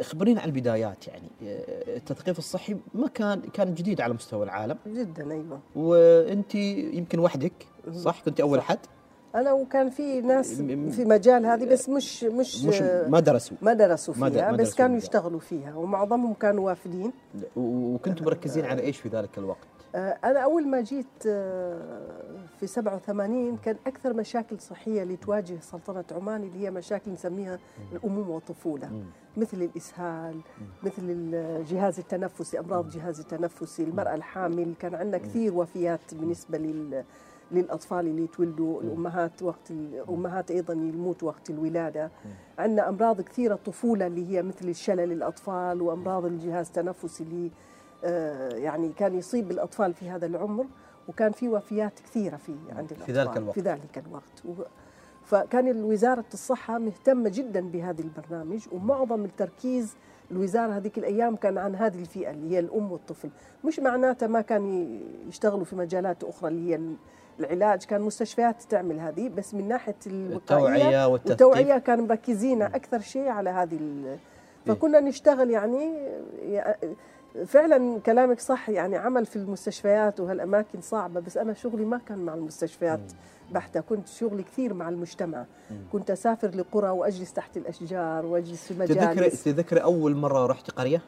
خبرينا عن البدايات يعني. التثقيف الصحي ما كان كان جديد على مستوى العالم. جدا أيوه. وانت يمكن وحدك صح؟ كنت أول. حد؟ أنا وكان في ناس في مجال هذه بس مش مش مش ما درسوا ما درسوا فيها ما بس درسوا كانوا فيها. يشتغلوا فيها ومعظمهم كانوا وافدين. وكنتوا مركزين على إيش في ذلك الوقت؟ آه، أنا أول ما جيت آه، في 87 كان أكثر مشاكل صحية اللي تواجه سلطنة عمان اللي هي مشاكل نسميها الأمومة والطفولة. مم. مثل الإسهال مثل الجهاز التنفسي أمراض الجهاز التنفسي المرأة الحامل. كان عندنا كثير وفيات بالنسبة لل للأطفال اللي يتولدوا الأمهات وقت الأمهات أيضا يموتوا وقت الولادة. عندنا أمراض كثيرة طفولة اللي هي مثل الشلل الأطفال وأمراض الجهاز التنفسي اللي آه، يعني كان يصيب الأطفال في هذا العمر وكان في وفيات كثيرة في عند في الأطفال ذلك الوقت. في ذلك الوقت. فكان وزارة الصحة مهتمة جدا بهذا البرنامج ومعظم التركيز الوزارة هذيك الأيام كان عن هذه الفئة اللي هي الأم والطفل. مش معناتها ما كان يشتغلوا في مجالات أخرى اللي هي العلاج كان مستشفيات تعمل هذه بس من الوقائية التوعية والتثقيف والتوعية كان مركزين أكثر شيء على هذه ال- فكنا نشتغل يعني فعلا كلامك صح يعني عمل في المستشفيات وهالأماكن صعبة بس أنا شغلي ما كان مع المستشفيات بحتة كنت شغلي كثير مع المجتمع. كنت أسافر لقرى وأجلس تحت الأشجار وأجلس في تذكري مجالس. تذكري أول مرة رحت قرية؟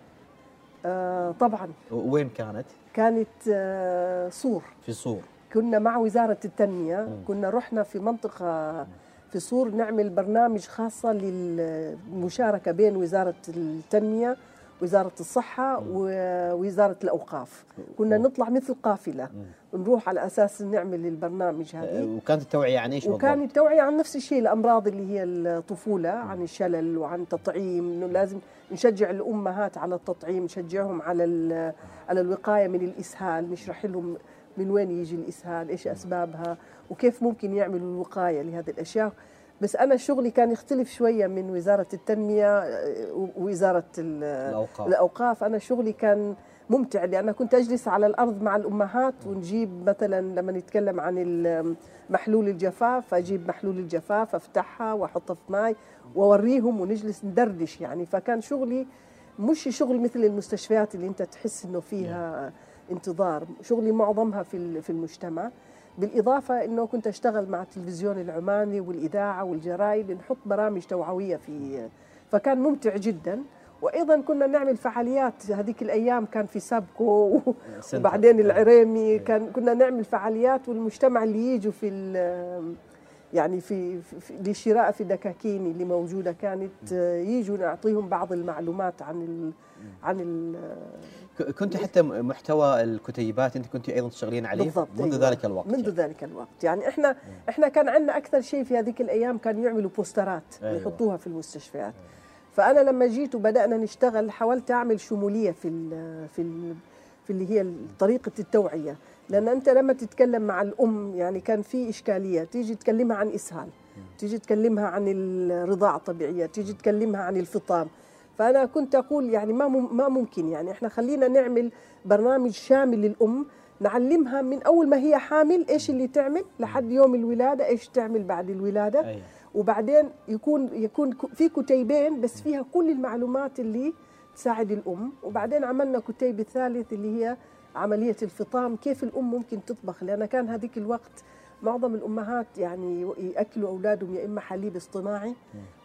آه طبعا. وين كانت؟ كانت آه صور في صور كنا مع وزارة التنمية كنا رحنا في منطقة في صور نعمل برنامج خاصة للمشاركة بين وزارة التنمية وزارة الصحة ووزارة الأوقاف. كنا نطلع مثل قافلة. نروح على أساس نعمل البرنامج هذه. آه، وكانت التوعية عن إيش وكان بالضبط؟ التوعية عن نفس الشيء الأمراض اللي هي الطفولة عن الشلل وعن تطعيم إنه لازم نشجع الأمهات على التطعيم نشجعهم على على الوقاية من الإسهال نشرح لهم من وين يجي الإسهال إيش أسبابها وكيف ممكن يعملوا الوقاية لهذه الأشياء. بس أنا شغلي كان يختلف شوية من وزارة التنمية آه، ووزارة ال- الأوقاف. أنا شغلي كان ممتع لأن كنت أجلس على الأرض مع الأمهات ونجيب مثلا لما نتكلم عن محلول الجفاف أجيب محلول الجفاف أفتحها وأحطها في ماي وأوريهم ونجلس ندردش يعني. فكان شغلي مش شغل مثل المستشفيات اللي أنت تحس إنه فيها انتظار. شغلي معظمها في في المجتمع. بالإضافة أنه كنت أشتغل مع التلفزيون العماني والإذاعة والجرايد نحط برامج توعوية في فكان ممتع جدا. وأيضا كنا نعمل فعاليات. هذيك الأيام كان في سابكو. وبعدين العريمي. كان كنا نعمل فعاليات والمجتمع اللي يجوا في ال- يعني في, في للشراء في دكاكين اللي موجودة كانت يجوا نعطيهم بعض المعلومات عن ال عن ال كنت حتى محتوى الكتيبات انت كنت أيضا تشتغلين عليه بالضبط منذ أيوة. ذلك الوقت منذ يعني. ذلك الوقت. يعني إحنا إحنا كان عندنا أكثر شيء في هذيك الأيام كانوا يعملوا بوسترات أيوة. يحطوها في المستشفيات. فأنا لما جيت وبدأنا نشتغل حاولت أعمل شمولية في ال في ال في اللي هي طريقة التوعية. لأن أنت لما تتكلم مع الأم يعني كان في إشكالية. تيجي تكلمها عن إسهال تيجي تكلمها عن الرضاعة الطبيعية تيجي تكلمها عن الفطام. فأنا كنت أقول يعني ما ما ممكن يعني. إحنا خلينا نعمل برنامج شامل للأم نعلمها من أول ما هي حامل إيش اللي تعمل لحد يوم الولادة إيش تعمل بعد الولادة. أيه. وبعدين يكون يكون في كتيبين بس فيها كل المعلومات اللي تساعد الأم. وبعدين عملنا كتيب الثالث اللي هي عملية الفطام كيف الأم ممكن تطبخ. لأن كان هذيك الوقت معظم الأمهات يعني يأكلوا أولادهم يا إما حليب اصطناعي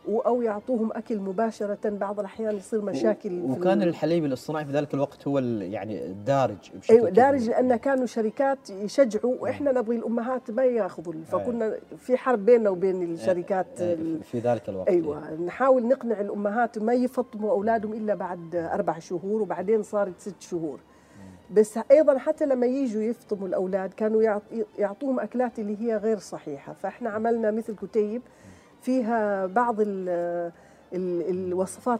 أو يعطوهم أكل مباشرة بعض الأحيان يصير مشاكل وكان الحليب الاصطناعي في ذلك الوقت هو يعني الدارج بشكل أيوه دارج لأن كانوا شركات يشجعوا وإحنا نبغي الأمهات ما يأخذوا فكنا في حرب بيننا وبين الشركات في ذلك الوقت أيوه نحاول نقنع الأمهات ما يفطموا أولادهم إلا بعد أربع شهور وبعدين صارت ست شهور. بس أيضا حتى لما يجوا يفطموا الأولاد كانوا يعطوهم أكلات اللي هي غير صحيحة. فإحنا عملنا مثل كتيب فيها بعض ال الوصفات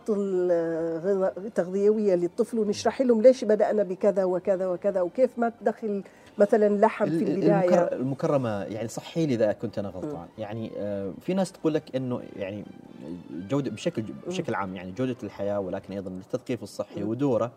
التغذيوية للطفل ونشرح لهم ليش بدأنا بكذا وكذا وكذا وكيف ما تدخل مثلا لحم في البداية. المكرمة يعني صحي لي إذا كنت أنا غلطان. يعني آه، في ناس تقول لك إنه يعني جودة بشكل بشكل عام يعني جودة الحياة ولكن أيضا التثقيف الصحي ودوره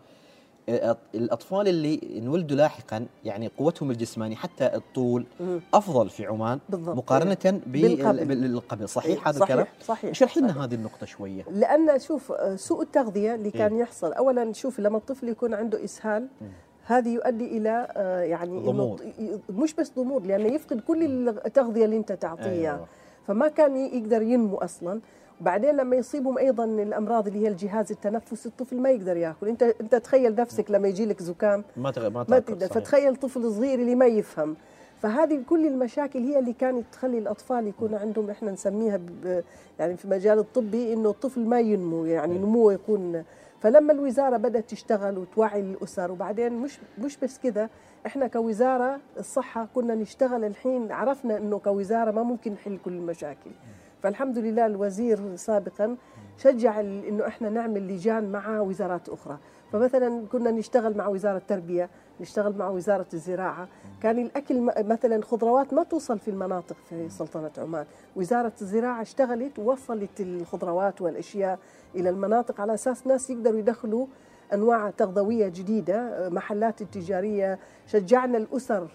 الأطفال اللي انولدوا لاحقا يعني قوتهم الجسمانيه حتى الطول أفضل في عمان بالضبط. مقارنة بالقبل صحيح هذا الكلام؟ صحيح اشرح لنا هذه النقطة شوية؟ لأن شوف سوء التغذية اللي كان إيه؟ يحصل اولا شوف لما الطفل يكون عنده إسهال هذه يؤدي إلى آه، يعني ضمور. مش بس ضمور لأنه يفقد كل التغذية اللي أنت تعطيه أيوة. فما كان يقدر ينمو أصلا. وبعدين لما يصيبهم أيضا الأمراض اللي هي الجهاز التنفسي الطفل ما يقدر يأكل. أنت أنت تخيل نفسك لما يجي لك زكام. ما تغ... ما, ما تقدر. فتخيل طفل صغير اللي ما يفهم. فهذه كل المشاكل هي اللي كانت تخلي الأطفال يكون عندهم إحنا نسميها ب... يعني في مجال الطبي إنه الطفل ما ينمو يعني نموه يكون. فلما الوزارة بدأت تشتغل وتوعي الأسر وبعدين مش مش بس كده إحنا كوزارة الصحة كنا نشتغل الحين عرفنا إنه كوزارة ما ممكن نحل كل المشاكل. فالحمد لله الوزير سابقا شجع إنه إحنا نعمل لجان مع وزارات أخرى. فمثلا كنا نشتغل مع وزارة التربية نشتغل مع وزارة الزراعة. كان الأكل مثلا خضروات ما توصل في المناطق في سلطنة عمان. وزارة الزراعة اشتغلت ووصلت الخضروات والأشياء إلى المناطق على أساس ناس يقدروا يدخلوا أنواع تغذوية جديدة محلات التجارية. شجعنا الأسر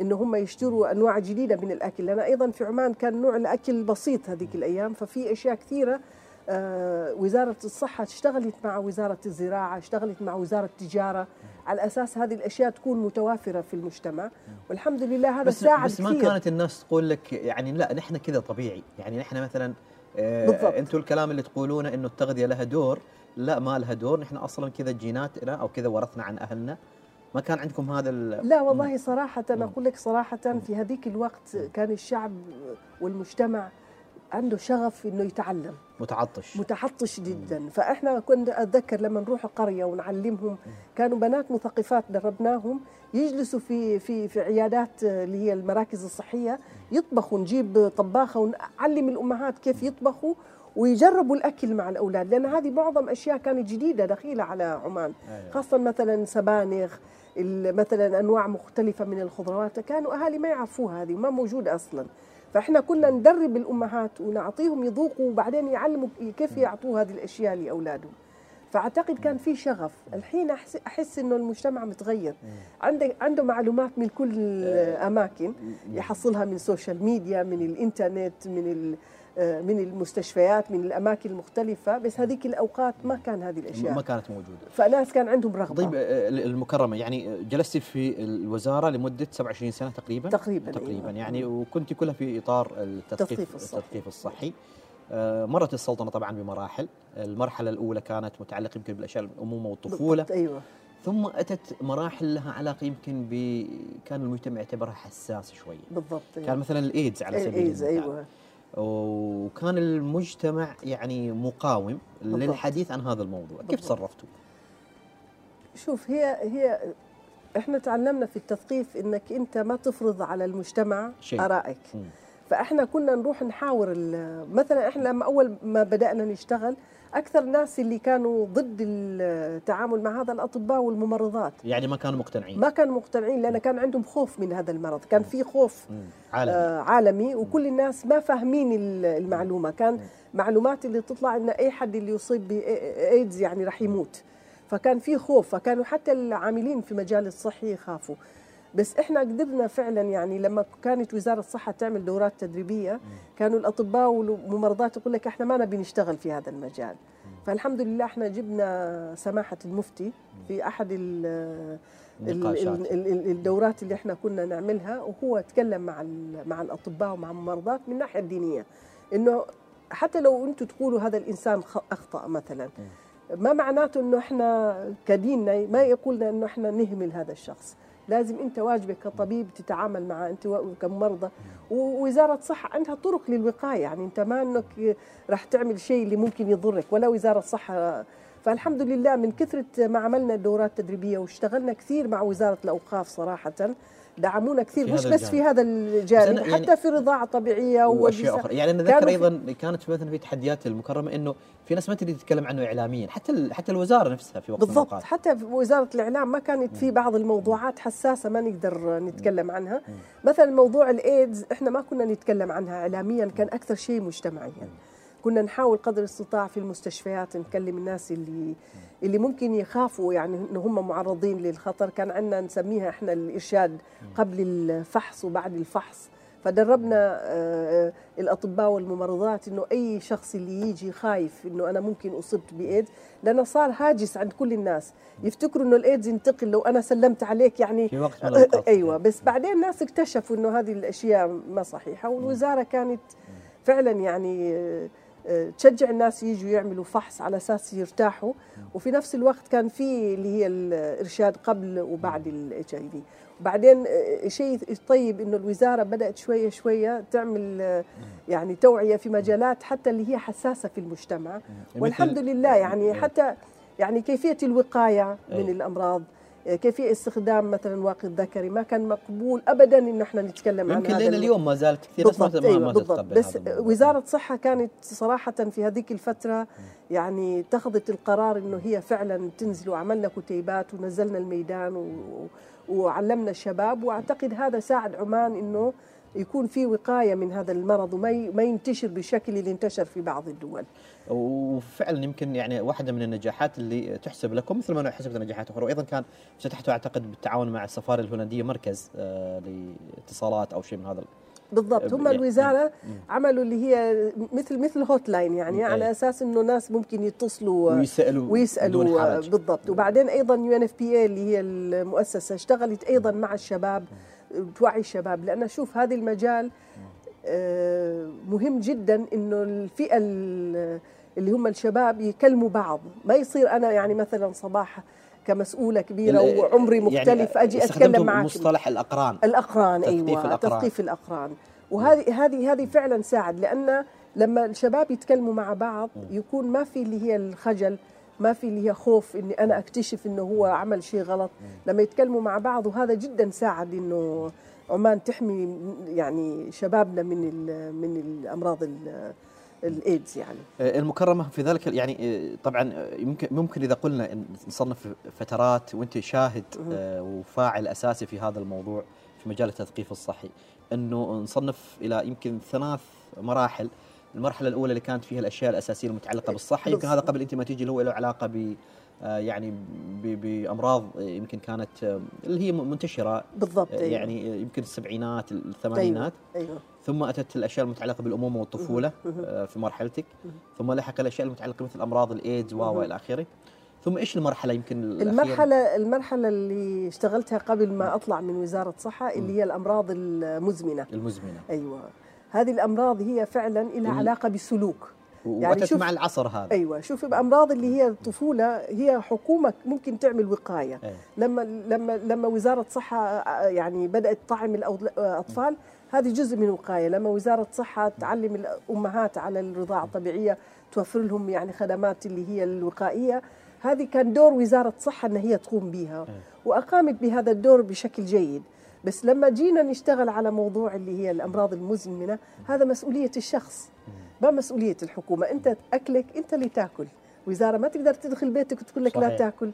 انه هم يشتروا أنواع جديدة من الأكل. لأن أيضا في عمان كان نوع الأكل بسيط هذيك الأيام ففي أشياء كثيرة آه، وزارة الصحة اشتغلت مع وزارة الزراعة اشتغلت مع وزارة التجارة. على أساس هذه الأشياء تكون متوافرة في المجتمع. والحمد لله هذا بس ساعد بس ما كثير. كانت الناس تقول لك يعني لا نحن كذا طبيعي. يعني نحن مثلا آه أنتم الكلام اللي تقولونه إنه التغذية لها دور. لا ما لها دور. نحن أصلا كذا جيناتنا أو كذا ورثنا عن أهلنا. ما كان عندكم هذا لا والله صراحة أنا أقول لك صراحة في هذيك الوقت كان الشعب والمجتمع عنده شغف إنه يتعلم. متعطش. متعطش جدا. فإحنا كنا أتذكر لما نروح قريه ونعلمهم كانوا بنات مثقفات دربناهم يجلسوا في في في عيادات اللي هي المراكز الصحية يطبخوا نجيب طباخة ونعلم الأمهات كيف يطبخوا ويجربوا الأكل مع الأولاد لأن هذه معظم أشياء كانت جديدة دخيله على عمان أيوة. خاصة مثلا سبانخ مثلا أنواع مختلفة من الخضروات كانوا أهالي ما يعرفوها هذه ما موجوده أصلا. فإحنا كنا ندرب الأمهات ونعطيهم يذوقوا وبعدين يعلموا كيف يعطوا هذه الأشياء لأولادهم. فأعتقد كان في شغف. الحين احس أحس إنه المجتمع متغير. عنده عنده معلومات من كل الاماكن يحصلها من ال social media من الإنترنت من آه، من المستشفيات من الأماكن المختلفة بس هذيك الأوقات ما كان هذه الأشياء. ما كانت موجودة. فناس كان عندهم رغبة. طيب آه، المكرمة يعني جلستي في الوزارة لمدة 27 سنة تقريبا؟ تقريبا تقريبا أيوة. يعني وكنت كلها في إطار التثقيف الصحي, التثقيف الصحي. آه، مرت السلطنة طبعا بمراحل. المرحلة الأولى كانت متعلقة يمكن بالأشياء الأمومة والطفولة. أيوه. ثم أتت مراحل لها علاقة يمكن ب كان المجتمع يعتبرها حساس شوية. بالضبط أيوة. كان مثلا الإيدز على سبيل الايدز أيوه. وكان المجتمع يعني مقاوم بالضبط. للحديث عن هذا الموضوع بالضبط. كيف تصرفتوا شوف هي هي إحنا تعلمنا في التثقيف إنك أنت ما تفرض على المجتمع شيء. آرائك فإحنا كنا نروح نحاور مثلا إحنا لما أول ما بدأنا نشتغل أكثر الناس اللي كانوا ضد التعامل مع هذا الأطباء والممرضات. يعني ما كانوا مقتنعين. ما كانوا مقتنعين لأن كان عندهم خوف من هذا المرض. كان في خوف. عالمي. آه، عالمي وكل الناس ما فاهمين ال- المعلومة. كان معلومات اللي تطلع إن أي حد اللي يصيب بايدز يعني راح يموت. فكان في خوف فكانوا حتى العاملين في مجال الصحي يخافوا. بس إحنا قدرنا فعلا يعني لما كانت وزارة الصحة تعمل دورات تدريبية كانوا الأطباء والممرضات يقول لك إحنا ما نبي نشتغل في هذا المجال. فالحمد لله إحنا جبنا سماحة المفتي في أحد الدورات اللي إحنا كنا نعملها وهو تكلم مع مع الأطباء ومع الممرضات من الناحيه الدينيه إنه حتى لو أنتم تقولوا هذا الإنسان أخطأ مثلا ما معناته إنه إحنا كديننا ما يقولنا إنه إحنا نهمل هذا الشخص. لازم أنت واجبك كطبيب تتعامل معه أنت و- كممرضه ووزارة صحه عندها طرق للوقاية. يعني أنت ما أنك راح تعمل شيء اللي ممكن يضرك ولا وزارة صحه فالحمد لله من كثرة ما عملنا دورات تدريبيه واشتغلنا كثير مع وزارة الأوقاف صراحة. دعمونا كثير مش بس في هذا الجانب يعني- حتى في الرضاعه الطبيعيه واشياء. أخرى يعني أنا اتذكر أيضا كانت مثلا في تحديات المكرمة إنه في ناس ما تريد تتكلم عنه اعلاميا حتى حتى الوزارة نفسها في وقت بالضبط. الأوقات. حتى في وزارة الإعلام ما كانت في بعض الموضوعات حساسة ما نقدر نتكلم عنها. مثلا موضوع الإيدز إحنا ما كنا نتكلم عنها إعلاميا كان أكثر شيء مجتمعيا. كنا نحاول قدر الإستطاع في المستشفيات نكلم الناس اللي اللي ممكن يخافوا يعني إن هم معرضين للخطر. كان عندنا نسميها إحنا الإرشاد قبل الفحص وبعد الفحص. فدربنا آه، الأطباء والممرضات إنه أي شخص اللي يجي خايف إنه أنا ممكن أصبت بإيدز لأنه صار هاجس عند كل الناس. يفتكروا إنه الإيدز ينتقل لو أنا سلمت عليك يعني في وقت من الأوقات. أيوه. بس بعدين الناس اكتشفوا إنه هذه الأشياء ما صحيحة والوزارة كانت فعلا يعني آه، آه، تشجع الناس يجوا يعملوا فحص على أساس يرتاحوا. وفي نفس الوقت كان في اللي هي الإرشاد قبل وبعد الاتش اي في وبعدين آه، شيء طيب إنه الوزارة بدأت شوية شوية تعمل آه، يعني توعية في مجالات حتى اللي هي حساسة في المجتمع. مثل- والحمد لله يعني. حتى يعني كيفية الوقاية من. الأمراض. كيفية استخدام مثلا واقي الذكري ما كان مقبول ابدا إن إحنا نتكلم عن يمكن لين اليوم ما زالت كثير ناس ما أيوة بالضبط. بس. وزارة الصحة كانت صراحة في هذيك الفترة يعني اتخذت القرار إنه هي فعلا تنزل وعملنا كتيبات ونزلنا الميدان و... وعلمنا الشباب وأعتقد هذا ساعد عمان إنه يكون في وقاية من هذا المرض وما ي... ما ينتشر بالشكل اللي انتشر في بعض الدول. وفعلا يمكن يعني واحدة من النجاحات اللي تحسب لكم مثل ما حسبت نجاحات أخرى. وأيضا كان فتحتوا أعتقد بالتعاون مع السفارة الهولندية مركز آه، لاتصالات أو شيء من هذا بالضبط. هم يعني- الوزارة عملوا اللي هي مثل مثل hotline يعني أي. على أساس إنه ناس ممكن يتصلوا ويسألوا حرج. بالضبط. وبعدين أيضا يو إن إف بي اي اللي هي المؤسسة اشتغلت أيضا مع الشباب توعي الشباب. لأن شوف هذا المجال آه، مهم جدا إنه الفئة ال- اللي هم الشباب يكلموا بعض. ما يصير أنا يعني مثلا صباح كمسؤولة كبيرة وعمري مختلف يعني أجي أتكلم معك مصطلح الأقران. الأقران تثقيف أيوه الأقران. تثقيف الأقران. وهذه هذه هذه فعلا ساعد لأن لما الشباب يتكلموا مع بعض يكون ما في اللي هي الخجل ما في اللي هي خوف إني أنا أكتشف إنه هو عمل شيء غلط. لما يتكلموا مع بعض وهذا جدا ساعد إنه عمان تحمي يعني شبابنا من من الأمراض ال- الإيدز يعني. آه، المكرمة في ذلك يعني آه، طبعا آه، يمكن ممكن إذا قلنا نصنف فترات وأنت شاهد وفاعل أساسي في هذا الموضوع في مجال التثقيف الصحي أنه نصنف إلى يمكن ثلاث مراحل. المرحلة الأولى اللي كانت فيها الأشياء الأساسية المتعلقة بالصحة يمكن هذا. قبل أنت ما تيجي اللي هو له علاقة ب يعني ب- بأمراض آه، يمكن كانت اللي هي منتشرة بالضبط أيوة. يعني يمكن السبعينات الثمانينات. أيوه. ثم أتت الأشياء المتعلقة بالأمومة والطفولة آه، في مرحلتك. ثم لحق الأشياء المتعلقة مثل أمراض الإيدز و إلى آخره. ثم إيش المرحلة يمكن الأخيرة؟ المرحلة المرحلة اللي اشتغلتها قبل ما أطلع من وزارة صحة اللي هي الأمراض المزمنة. المزمنة. أيوه. هذه الأمراض هي فعلا لها علاقة بالسلوك يعني وأتت شوف- مع العصر هذا. أيوه شوف الأمراض اللي هي الطفولة هي حكومة ممكن تعمل وقاية. أيوة. لما لما لما وزارة صحة آه، يعني بدأت طعم الأطفال هذه جزء من الوقاية لما وزارة صحة تعلم الأمهات على الرضاعة الطبيعية توفر لهم يعني خدمات اللي هي الوقائية هذه كان دور وزارة صحة أن هي تقوم بها وأقامت بهذا الدور بشكل جيد. بس لما جينا نشتغل على موضوع اللي هي الأمراض المزمنة هذا مسؤولية الشخص. ما مسؤولية الحكومة؟ أنت أكلك أنت اللي تأكل. وزارة ما تقدر تدخل بيتك وتقول لك لا صحيح. تأكل.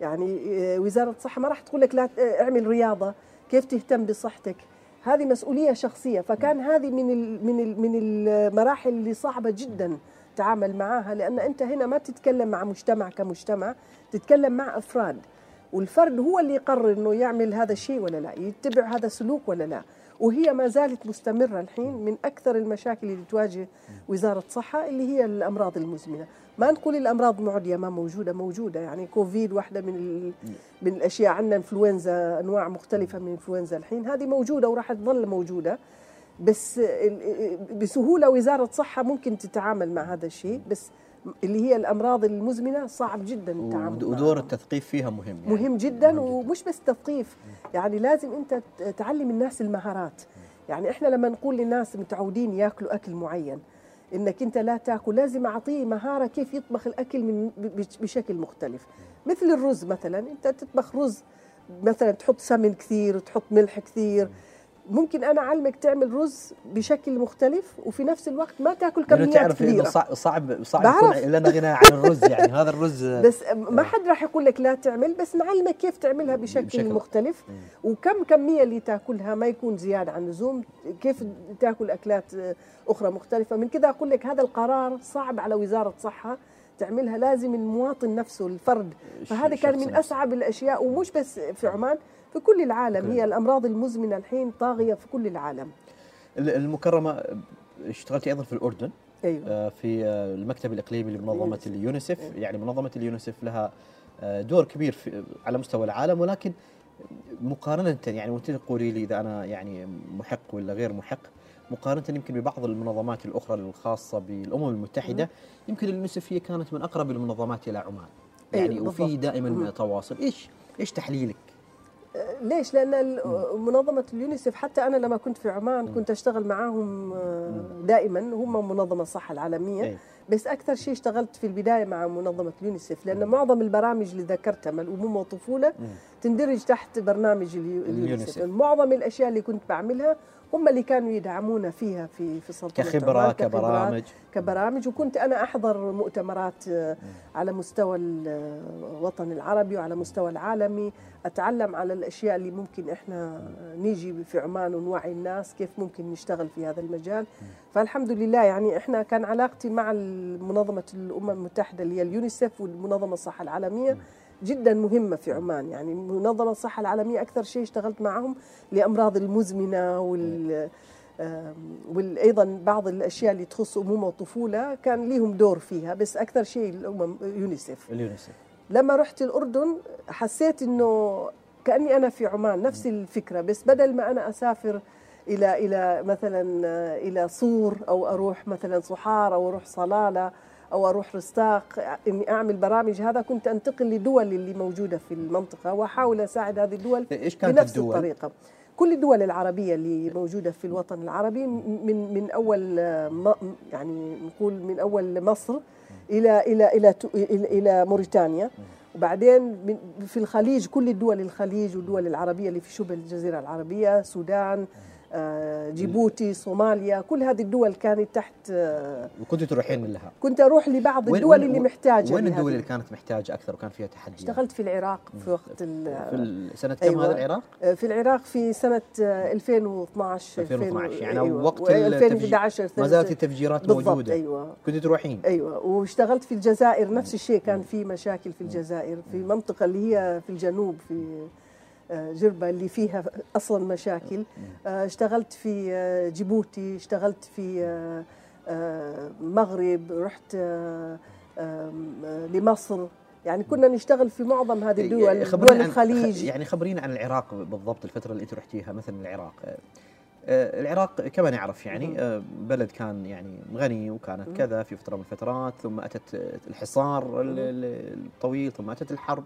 يعني آه، وزارة الصحة ما راح تقول لك لا آه، اعمل رياضة. كيف تهتم بصحتك؟ هذه مسؤولية شخصية. فكان هذه من ال من ال من المراحل اللي صعبة جدا تعامل معها لأن أنت هنا ما تتكلم مع مجتمع كمجتمع تتكلم مع أفراد. والفرد هو اللي يقرر إنه يعمل هذا الشيء ولا لا يتبع هذا السلوك ولا لا. وهي ما زالت مستمرة الحين من أكثر المشاكل اللي تواجه وزارة الصحة اللي هي الأمراض المزمنة. ما نقول الأمراض المعديه ما موجودة موجودة. يعني كوفيد واحدة من من الأشياء عندنا إنفلونزا أنواع مختلفة من الانفلونزا الحين. هذه موجودة وراح تظل موجودة. بس ال- بسهولة وزارة الصحه ممكن تتعامل مع هذا الشيء. بس اللي هي الأمراض المزمنة صعب جدا التعامل. ودور التثقيف فيها مهم يعني. مهم جدا مهم ومش بس تثقيف يعني لازم أنت تعلم الناس المهارات يعني إحنا لما نقول للناس متعودين ياكلوا أكل معين إنك أنت لا تاكل لازم أعطيه مهارة كيف يطبخ الأكل من بشكل مختلف مثل الرز مثلا أنت تطبخ رز مثلا تحط سمن كثير تحط ملح كثير ممكن أنا أعلمك تعمل رز بشكل مختلف وفي نفس الوقت ما تأكل كميات تعرف إنه كبيرة. صعب صعب صعب. يكون لنا غنى عن الرز يعني. هذا الرز بس ما حد راح يقول لك لا تعمل بس نعلمك كيف تعملها بشكل, بشكل- مختلف؟ وكم كمية اللي تأكلها؟ ما يكون زيادة عن اللزوم. كيف تأكل أكلات آه، أخرى مختلفة؟ من كذا أقول لك هذا القرار صعب على وزارة الصحة تعملها. لازم المواطن نفسه الفرد. فهذا كان من نفسه. أصعب الأشياء ومش بس في عمان. في كل العالم. هي الأمراض المزمنة الحين طاغية في كل العالم. ال- المكرمة اشتغلتي أيضا في الأردن. أيوة. آه، في آه، المكتب الإقليمي لمنظمة اليونيسف يعني منظمة اليونيسف لها آه، دور كبير في على مستوى العالم ولكن مقارنة يعني وأنت تقولي لي إذا أنا يعني محق ولا غير محق مقارنة يمكن ببعض المنظمات الأخرى الخاصة بالأمم المتحدة يمكن اليونيسف هي كانت من أقرب المنظمات إلى عمان. أيوة، يعني وفي بالضبط. دائما. تواصل. إيش إيش تحليلك؟ ليش؟ لأن ال- منظمة اليونيسف حتى أنا لما كنت في عمان كنت أشتغل معاهم آه، دائما. هم منظمة الصحة العالمية. أي. بس أكثر شيء اشتغلت في البداية مع منظمة اليونيسف لأن معظم البرامج اللي ذكرتها من الأمومة والطفولة تندرج تحت برنامج اليو- اليونيسف. معظم الأشياء اللي كنت بعملها هم اللي كانوا يدعمونا فيها في في سلطنة كخبرة كبرامج. كبرامج. وكنت أنا أحضر مؤتمرات آه، على مستوى الوطن العربي وعلى مستوى العالمي. أتعلم على الأشياء اللي ممكن إحنا نيجي في عمان ونوعي الناس كيف ممكن نشتغل في هذا المجال. فالحمد لله يعني إحنا كان علاقتي مع منظمه الأمم المتحدة اللي هي اليونيسف والمنظمة الصحة العالمية. جدا مهمة في عمان. يعني منظمة الصحة العالمية أكثر شيء اشتغلت معهم لأمراض المزمنة وال وأيضا بعض الأشياء اللي تخص أمومة وطفولة كان ليهم دور فيها بس أكثر شيء الأمم يونيسف اليونيسف لما رحت الأردن حسيت إنه كأني أنا في عمان نفس الفكرة بس بدل ما أنا أسافر إلى إلى مثلا آه، إلى صور أو أروح مثلا صحار أو أروح صلالة أو أروح رستاق إني أعمل برامج. هذا كنت أنتقل لدول اللي موجودة في المنطقة وأحاول أساعد هذه الدول إيش كانت بنفس الدول؟ الطريقة. كل الدول العربية اللي موجودة في الوطن العربي من من م- يعني نقول من أول مصر إلى تو- إلى, إلى موريتانيا. وبعدين في الخليج كل الدول الخليج والدول العربية اللي في شبه الجزيرة العربية السودان آه، جيبوتي صوماليا كل هذه الدول كانت تحت آه، وكنت تروحين لها. كنت أروح لبعض الدول وين- اللي محتاجة وين. الدول اللي كانت محتاجة أكثر وكان فيها تحدي اشتغلت في العراق في وقت في سنة كم أيوة. هذا العراق؟ في العراق في سنة آه، 2012 2012 يعني أيوة. وقت و- التفجير 2011 ما زالت التفجيرات بالضبط موجودة. أيوة. كنت تروحين؟ أيوه. واشتغلت في الجزائر نفس الشيء كان في مشاكل في الجزائر في منطقة اللي هي في الجنوب في جربة اللي فيها أصلا مشاكل. اشتغلت في آه، جيبوتي اشتغلت في آه، آه، مغرب رحت لمصر. يعني كنا نشتغل في معظم هذه الدول خبرينا دول الخليج. يعني خبرينا عن العراق بالضبط الفترة اللي أنت رحتيها مثلا العراق. العراق كما نعرف يعني بلد كان يعني غني وكانت كذا في فترة من الفترات ثم أتت الحصار ال- ال- الطويل ثم أتت الحرب.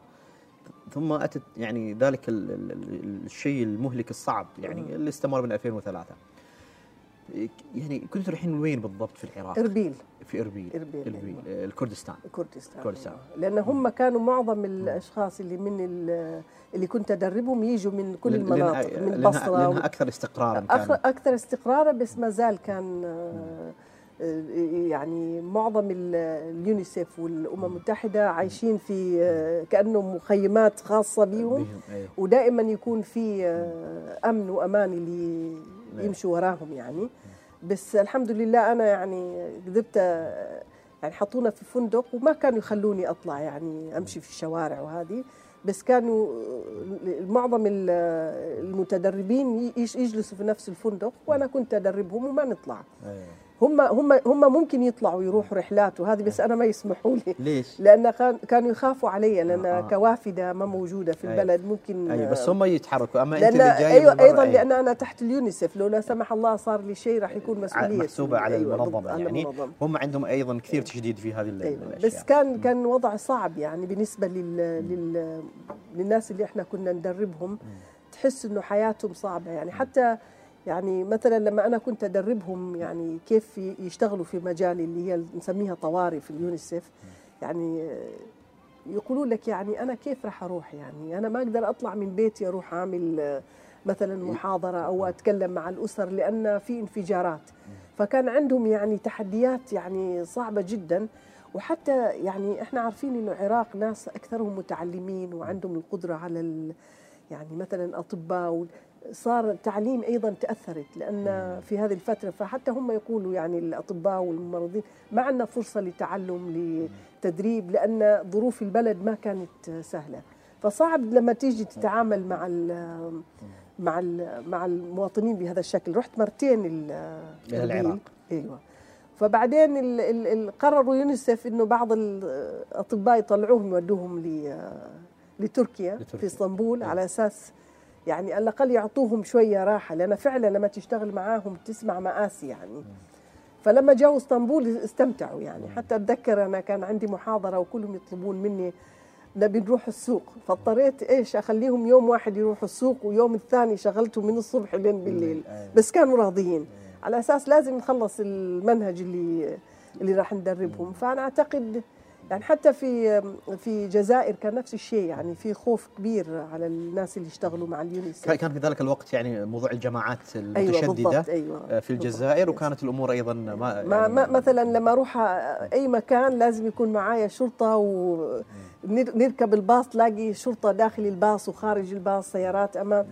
ثم أتت يعني ذلك ال- ال- ال- الشيء المهلك الصعب يعني. اللي استمر من 2003 يعني كنت تروحين وين بالضبط في العراق؟ إربيل في إربيل إربيل، إربيل أيوة. آه، الكردستان كردستان كردستان. أيوة. لأن هم كانوا معظم الأشخاص اللي من ال- اللي كنت أدربهم يجوا من كل المناطق من البصره لأنها أكثر استقرارا كان أكثر استقرارا بس ما زال كان آه، يعني معظم ال- اليونيسف والأمم المتحدة عايشين في آه، كانه مخيمات خاصة بهم بهم أيوة. ودائما يكون في آه، أمن وأمان اللي نعم. يمشوا وراهم يعني بس الحمد لله أنا يعني قدرت آه، يعني حطونا في فندق وما كانوا يخلوني أطلع يعني أمشي في الشوارع وهذه بس كانوا معظم ال- المتدربين يجلسوا في نفس الفندق وأنا كنت أدربهم وما نطلع أيوة. هم هم هم ممكن يطلعوا يروحوا رحلات وهذه بس أنا ما يسمحوا لي ليش؟ لأن كان كانوا يخافوا علي لأن آه. كوافدة ما موجودة في أيوة. البلد ممكن أيوه بس آه، هم يتحركوا أما أنت اللي جاي أيوه أيضا أيوة. لأن أنا تحت اليونيسف لو لا سمح الله صار لي شيء راح يكون مسؤولية محسوبه على أيوة، المنظمة على يعني المنظمة. هم عندهم أيضا كثير تشديد في هذه أيوة. الأشياء بس كان كان وضع صعب يعني بالنسبة لل, لل للناس اللي إحنا كنا ندربهم تحس إنه حياتهم صعبة يعني حتى يعني مثلا لما أنا كنت أدربهم يعني كيف يشتغلوا في مجال اللي هي نسميها طوارئ في اليونيسف يعني يقولوا لك يعني أنا كيف راح أروح يعني؟ أنا ما أقدر أطلع من بيتي أروح أعمل آه، مثلا محاضرة أو أتكلم مع الأسر لأن في انفجارات. فكان عندهم يعني تحديات يعني صعبة جدا. وحتى يعني إحنا عارفين إنه العراق ناس أكثرهم متعلمين وعندهم القدرة على ال يعني مثلا أطباء صار التعليم أيضا تأثرت لأن في هذه الفترة فحتى هم يقولوا يعني الأطباء والممرضين ما عندنا فرصة لتعلم لتدريب لأن ظروف البلد ما كانت سهلة. فصعب لما تيجي تتعامل مع ال مع ال مع المواطنين بهذا الشكل. رحت مرتين العراق. أيوه. فبعدين ال ال ال قرروا يونيسف إنه بعض الأطباء يطلعوهم يودوهم لتركيا لتركيا. في إسطنبول على أساس يعني على الأقل يعطوهم شوية راحة لأن فعلا لما تشتغل معاهم تسمع مآسي يعني. فلما جاوا إسطنبول استمتعوا يعني. حتى أتذكر أنا كان عندي محاضرة وكلهم يطلبون مني نبي نروح السوق. فاضطريت إيش أخليهم يوم واحد يروحوا السوق ويوم الثاني شغلته من الصبح لين بالليل. بس كانوا راضيين. على أساس لازم نخلص المنهج اللي اللي راح ندربهم. فأنا أعتقد يعني حتى في في الجزائر كان نفس الشيء يعني في خوف كبير على الناس اللي يشتغلوا مع اليونيسف كان في ذلك الوقت يعني موضوع الجماعات أيوه المتشددة أيوه آه، في الجزائر وكانت الأمور أيضا ما ما يعني ما مثلا لما أروح أي مكان لازم يكون معايا شرطة ونركب الباص تلاقي شرطة داخل الباص وخارج الباص سيارات أمام.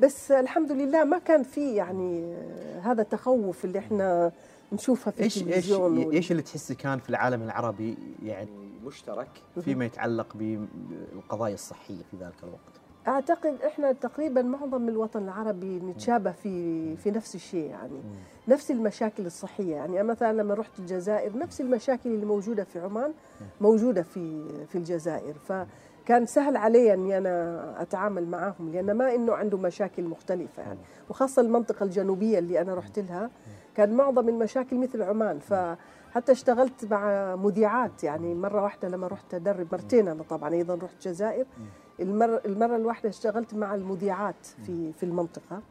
بس الحمد لله ما كان في يعني هذا التخوف اللي إحنا نشوفها في إيش إيش إيش اللي تحسي كان في العالم العربي يعني مشترك؟ فيما يتعلق بالقضايا الصحية في ذلك الوقت؟ أعتقد إحنا تقريبا معظم الوطن العربي نتشابه في في نفس الشيء يعني. نفس المشاكل الصحية يعني. أنا مثلا لما رحت الجزائر نفس المشاكل اللي موجودة في عمان موجودة في في الجزائر. فكان سهل علي أني أنا أتعامل معهم لأن ما إنه عنده مشاكل مختلفة يعني. وخاصة المنطقة الجنوبية اللي أنا رحت لها كان معظم المشاكل مثل عمان فحتى اشتغلت مع مذيعات يعني مرة واحدة لما رحت أدرب مرتين أنا طبعا أيضا رحت الجزائر. المره المرة الواحدة اشتغلت مع المذيعات في في المنطقة.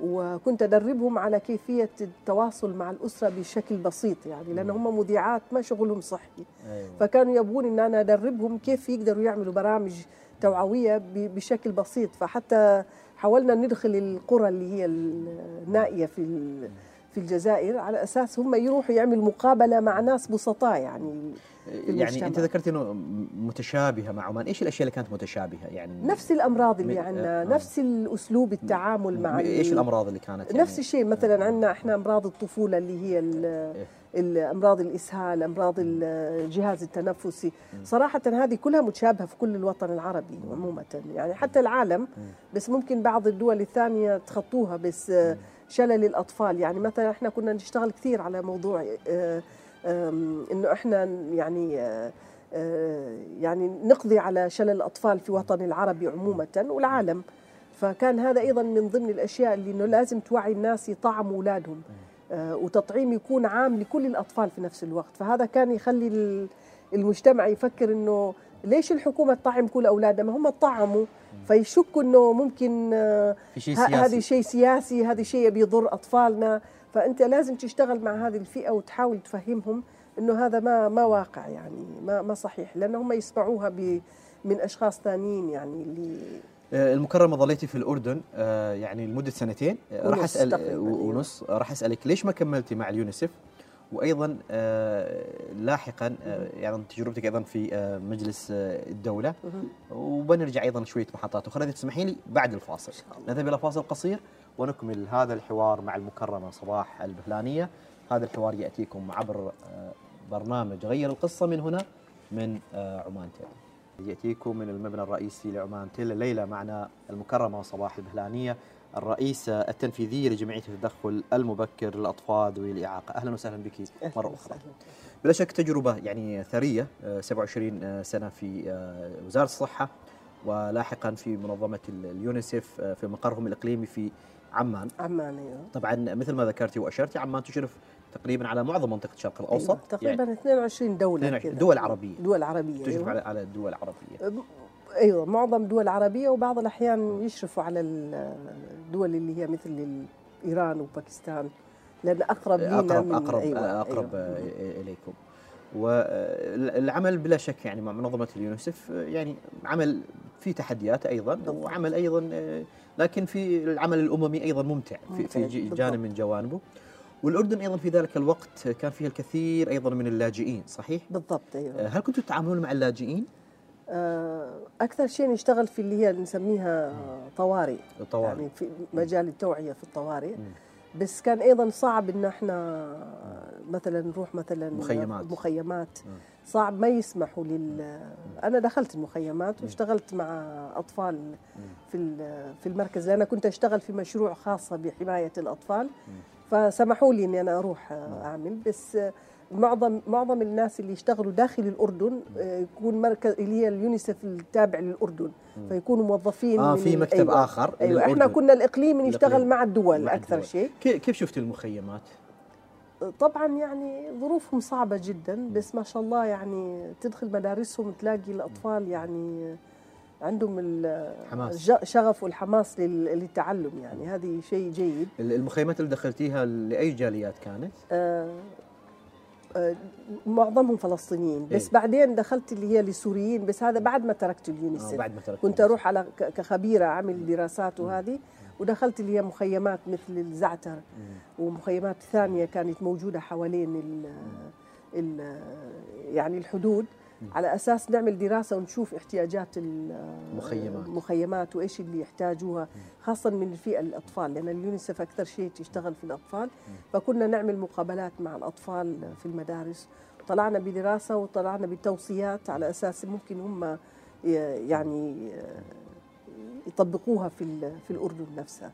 وكنت أدربهم على كيفية التواصل مع الأسرة بشكل بسيط يعني لأن هم مذيعات ما شغلهم صحي. أيوة. فكانوا يبغون إن أنا أدربهم كيف يقدروا يعملوا برامج توعوية بشكل بسيط. فحتى حاولنا ندخل القرى اللي هي النائية في في الجزائر على أساس هم يروحوا يعملوا مقابلة مع ناس بسطاء يعني يعني أنت. ذكرت إنه متشابهة مع عمان. إيش الأشياء اللي كانت متشابهة؟ يعني نفس الأمراض اللي عندنا آه. نفس الأسلوب التعامل مع إيش ال- الأمراض اللي كانت يعني؟ نفس الشيء. مثلا عندنا إحنا أمراض الطفولة اللي هي ال- الامراض الإسهال أمراض الجهاز التنفسي. صراحة هذه كلها متشابهة في كل الوطن العربي عموما. يعني حتى العالم بس ممكن بعض الدول الثانية تخطوها بس آه، شلل الأطفال. يعني مثلا إحنا كنا نشتغل كثير على موضوع آه، إنه إحنا يعني آه، آه، يعني نقضي على شلل الأطفال في وطن العربي عموما والعالم. فكان هذا أيضا من ضمن الأشياء اللي إنه لازم توعي الناس يطعموا أولادهم وتطعيم يكون عام لكل الأطفال في نفس الوقت. فهذا كان يخلي ال- المجتمع يفكر إنه ليش الحكومة تطعم كل أولادها؟ ما هم طعموا. فيشكوا إنه ممكن في شيء ه- هذا سياسي. شيء سياسي هذا شيء بيضر أطفالنا. فأنت لازم تشتغل مع هذه الفئة وتحاول تفهمهم إنه هذا ما ما واقع يعني ما ما صحيح. لأن هم يسمعوها ب من أشخاص ثانيين يعني اللي آه، المكرمة ظليتي في الأردن آه، يعني لمدة سنتين. راح ونص اسال أيوة. ونص راح أسألك ليش ما كملتي مع اليونيسف وأيضا آه، لاحقا آه، يعني تجربتك أيضا في آه، مجلس الدولة. وبنرجع أيضا شوية محطات أخرى. إذا تسمحي لي بعد الفاصل. نذهب إلى فاصل قصير ونكمل هذا الحوار مع المكرمة صباح البهلانية. هذا الحوار يأتيكم عبر برنامج غير القصة من هنا من عمان تيل. يأتيكم من المبنى الرئيسي لعمان تيل. الليلة معنا المكرمة صباح البهلانية. الرئيسة التنفيذية لجمعية التدخل المبكر للأطفال ذوي الإعاقة أهلا وسهلا بك مرة أخرى. بلا شك تجربة يعني ثرية آه، 27 سنة في آه، وزارة الصحة ولاحقا في منظمة ال- اليونيسف آه، في مقرهم الإقليمي في عمان عمان أيوه طبعا مثل ما ذكرتي وأشرتي عمان تشرف تقريبا على معظم منطقة الشرق الأوسط أيوة. تقريبا 22 دولة 22 كذا. دول عربية. دول عربية تشرف أيوة. على على الدول العربية أيوه معظم دول عربية وبعض الأحيان يشرفوا على الدول اللي هي مثل ايران وباكستان لأن أقرب لنا أقرب من أقرب أيوة أقرب أيوة. آه، إليكم والعمل بلا شك يعني مع منظمة اليونيسف آه، يعني عمل في تحديات أيضا بالضبط. وعمل أيضا آه، لكن في العمل الأممي أيضا ممتع في, في. جانب من جوانبه والأردن أيضا في ذلك الوقت كان فيها الكثير أيضا من اللاجئين صحيح؟ بالضبط آه، أيوه هل كنتوا تتعاملون مع اللاجئين؟ آه، أكثر شيء نشتغل في اللي هي نسميها طوارئ. الطوارئ يعني في مجال التوعية في الطوارئ. بس كان أيضا صعب إن إحنا مثلا نروح مثلا مخيمات. مخيمات. صعب ما يسمحوا لل أنا دخلت المخيمات واشتغلت مع أطفال في في المركز لأن كنت أشتغل في مشروع خاصه بحماية الأطفال. فسمحوا لي إني أنا أروح أعمل. بس معظم معظم الناس اللي يشتغلوا داخل الأردن آه، يكون مركز اللي هي اليونيسف التابع للأردن فيكونوا موظفين آه من في مكتب أيوة. آخر أيوه إحنا. كنا الإقليم نشتغل. مع الدول مع أكثر الدول. شيء كي- كيف شفت المخيمات؟ طبعا يعني ظروفهم صعبة جدا بس ما شاء الله يعني تدخل مدارسهم تلاقي الأطفال يعني عندهم ال- حماس. الج- شغف والحماس لل- للتعلم يعني هذه شيء جيد المخيمات اللي دخلتيها لأي جاليات كانت؟ آه، آه، معظمهم فلسطينيين. بس إيه. بعدين دخلت اللي هي لسوريين بس هذا بعد ما تركت آه اليونيسف بعد ما تركت كنت أروح على كخبيرة أعمل دراسات وهذه. ودخلت اللي هي مخيمات مثل الزعتر ومخيمات ثانية كانت موجودة حوالين ال ال يعني الحدود. على أساس نعمل دراسة ونشوف احتياجات ال- مخيمات. المخيمات وإيش اللي يحتاجوها خاصة من الفئة الأطفال لأن اليونيسف أكثر شيء تشتغل في الأطفال. فكنا نعمل مقابلات مع الأطفال في المدارس. طلعنا بدراسة وطلعنا بتوصيات على أساس ممكن هم يعني يطبقوها في في الأردن نفسها. آه،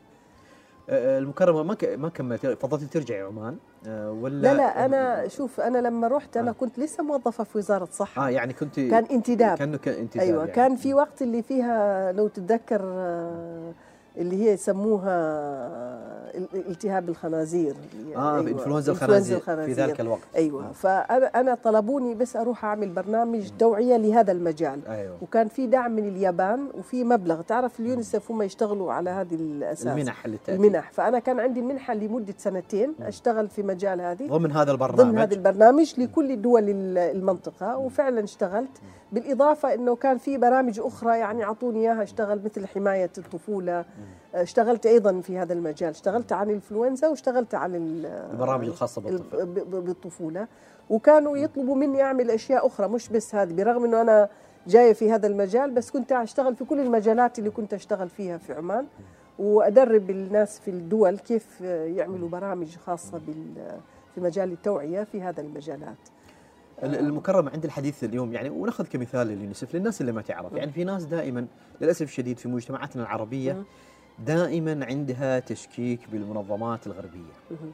المكرمة ما ما كملت فضلتي ترجعي عمان آه، ولا لا لا أنا شوف أنا لما رحت أنا آه. كنت لسه موظفة في وزارة الصحة آه يعني كنت كان انتداب كأنه كان انتداب أيوه يعني. كان في وقت اللي فيها لو تتذكر آه، اللي هي يسموها آه، ال- التهاب الخنازير. آه أيوة، انفلونزا إنفلونزا الخنازير في ذلك الوقت. أيوه فأنا أنا طلبوني بس أروح أعمل برنامج توعية لهذا المجال. أيوه. وكان في دعم من اليابان وفي مبلغ. تعرف اليونيسف هم يشتغلوا على هذه الأساس. المنح اللي تأتي. المنح. فأنا كان عندي منحه لمدة سنتين أشتغل في مجال هذه. ضمن هذا البرنامج. ضمن هذا البرنامج لكل دول ال- المنطقة. وفعلا اشتغلت. بالإضافة أنه كان في برامج أخرى يعني أعطوني إياها أشتغل مثل حماية الطفولة. اشتغلت أيضا في هذا المجال. اشتغلت عن الإنفلونزا واشتغلت عن ال- البرامج الخاصة ال- بالطفل ب- ب- بالطفولة. وكانوا يطلبوا مني أعمل أشياء أخرى مش بس هذه. برغم أنه أنا جاية في هذا المجال بس كنت أشتغل في كل المجالات اللي كنت أشتغل فيها في عمان. وأدرب الناس في الدول كيف يعملوا برامج خاصة بال في مجال التوعية في هذا المجالات. ال- المكرمه عند الحديث اليوم يعني ونأخذ كمثال لليونيسف للناس اللي ما تعرف. يعني في ناس دائما للأسف الشديد في مجتمعاتنا العربية. دائما عندها تشكيك بالمنظمات الغربية.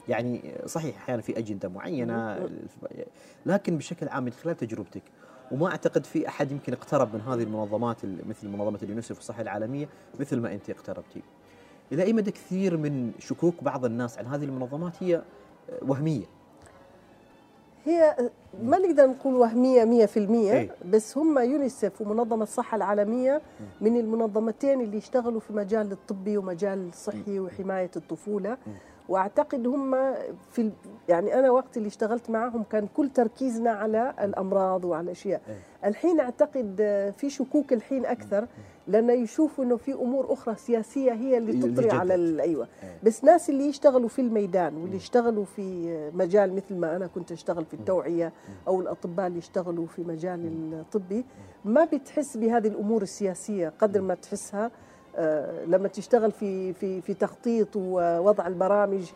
يعني صحيح أحيانا في أجندة معينة لكن بشكل عام من خلال تجربتك وما أعتقد في أحد يمكن اقترب من هذه المنظمات ال- مثل منظمة اليونسف والصحه العالمية مثل ما أنت اقتربتي. إلى أي مدى كثير من شكوك بعض الناس عن هذه المنظمات هي وهمية. هي ما نقدر نقول في المية إيه. بس هم يونيسف ومنظمة الصحة العالمية من المنظمتين اللي يشتغلوا في مجال الطبي ومجال الصحي وحماية الطفولة. وأعتقد هم في يعني أنا وقت اللي اشتغلت معهم كان كل تركيزنا على الأمراض وعلى أشياء. إيه. الحين أعتقد في شكوك الحين أكثر لأنه يشوفوا إنه في أمور أخرى سياسية هي اللي تطري على أيوه. إيه. بس ناس اللي يشتغلوا في الميدان واللي يشتغلوا في مجال مثل ما أنا كنت أشتغل في التوعية أو الأطباء اللي يشتغلوا في مجال الطبي ما بتحس بهذه الأمور السياسية قدر ما تحسها. لما تشتغل في في في تخطيط ووضع البرامج.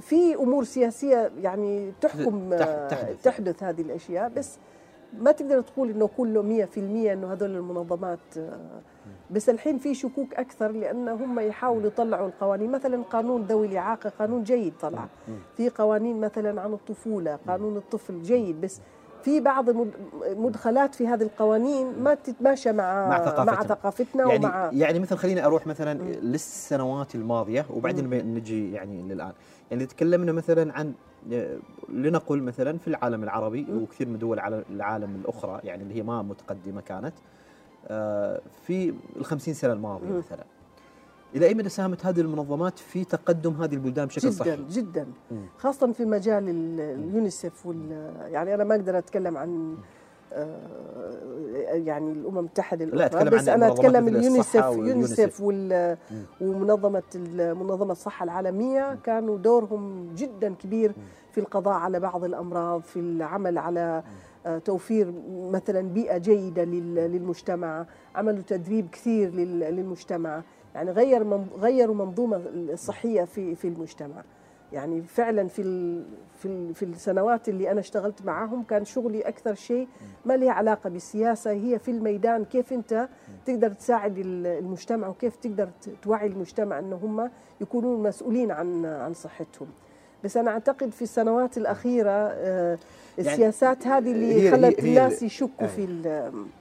في أمور سياسية يعني تحكم تح- آه، تحدث. تحدث هذه الأشياء. بس ما تقدر تقول إنه كله 100% إنه هذول المنظمات آه، بس الحين في شكوك أكثر لأن هم يحاولوا يطلعوا القوانين. مثلا قانون ذوي الإعاقة قانون جيد طلع. في قوانين مثلا عن الطفولة قانون الطفل جيد. بس في بعض مد- مدخلات في هذه القوانين ما تتماشى مع مع ثقافتنا. مع ثقافتنا. يعني ومع يعني مثلا خليني أروح مثلا للسنوات الماضية وبعدين ب- نجي يعني للآن. يعني تكلمنا مثلا عن آه، لنقل مثلا في العالم العربي وكثير من دول العالم- الأخرى يعني اللي هي ما متقدمة كانت آه، في الخمسين سنة الماضية. مثلا. إلى أي مدى ساهمت هذه المنظمات في تقدم هذه البلدان بشكل صحي؟ جدا جدا مم. خاصة في مجال ال- اليونيسف وال يعني أنا ما أقدر أتكلم عن آه، يعني الأمم المتحدة لا، أتكلم بس أتكلم مثل اليونيسف. يونيسف وال مم. ومنظمة ال- منظمة الصحة العالمية كانوا دورهم جدا كبير في القضاء على بعض الأمراض في العمل على آه، توفير مثلا بيئة جيدة لل- للمجتمع عملوا تدريب كثير لل- للمجتمع يعني غير من غيروا منظومة الصحية في في المجتمع. يعني فعلا في ال في ال في السنوات اللي أنا اشتغلت معاهم كان شغلي أكثر شيء ما له علاقة بالسياسة هي في الميدان كيف أنت تقدر تساعد ال- المجتمع وكيف تقدر توعي المجتمع إن هم يكونون مسؤولين عن عن صحتهم. بس أنا أعتقد في السنوات الأخيرة آه، السياسات هذه اللي خلت الناس ال- يشكوا أي. في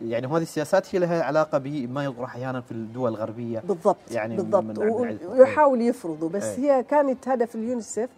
يعني وهذه السياسات هي لها علاقة بما يطرح أحيانا في الدول الغربية بالضبط يعني بالضبط من- من و- عدة. ويحاولوا يفرضوا بس أي. هي كانت هدف اليونيسف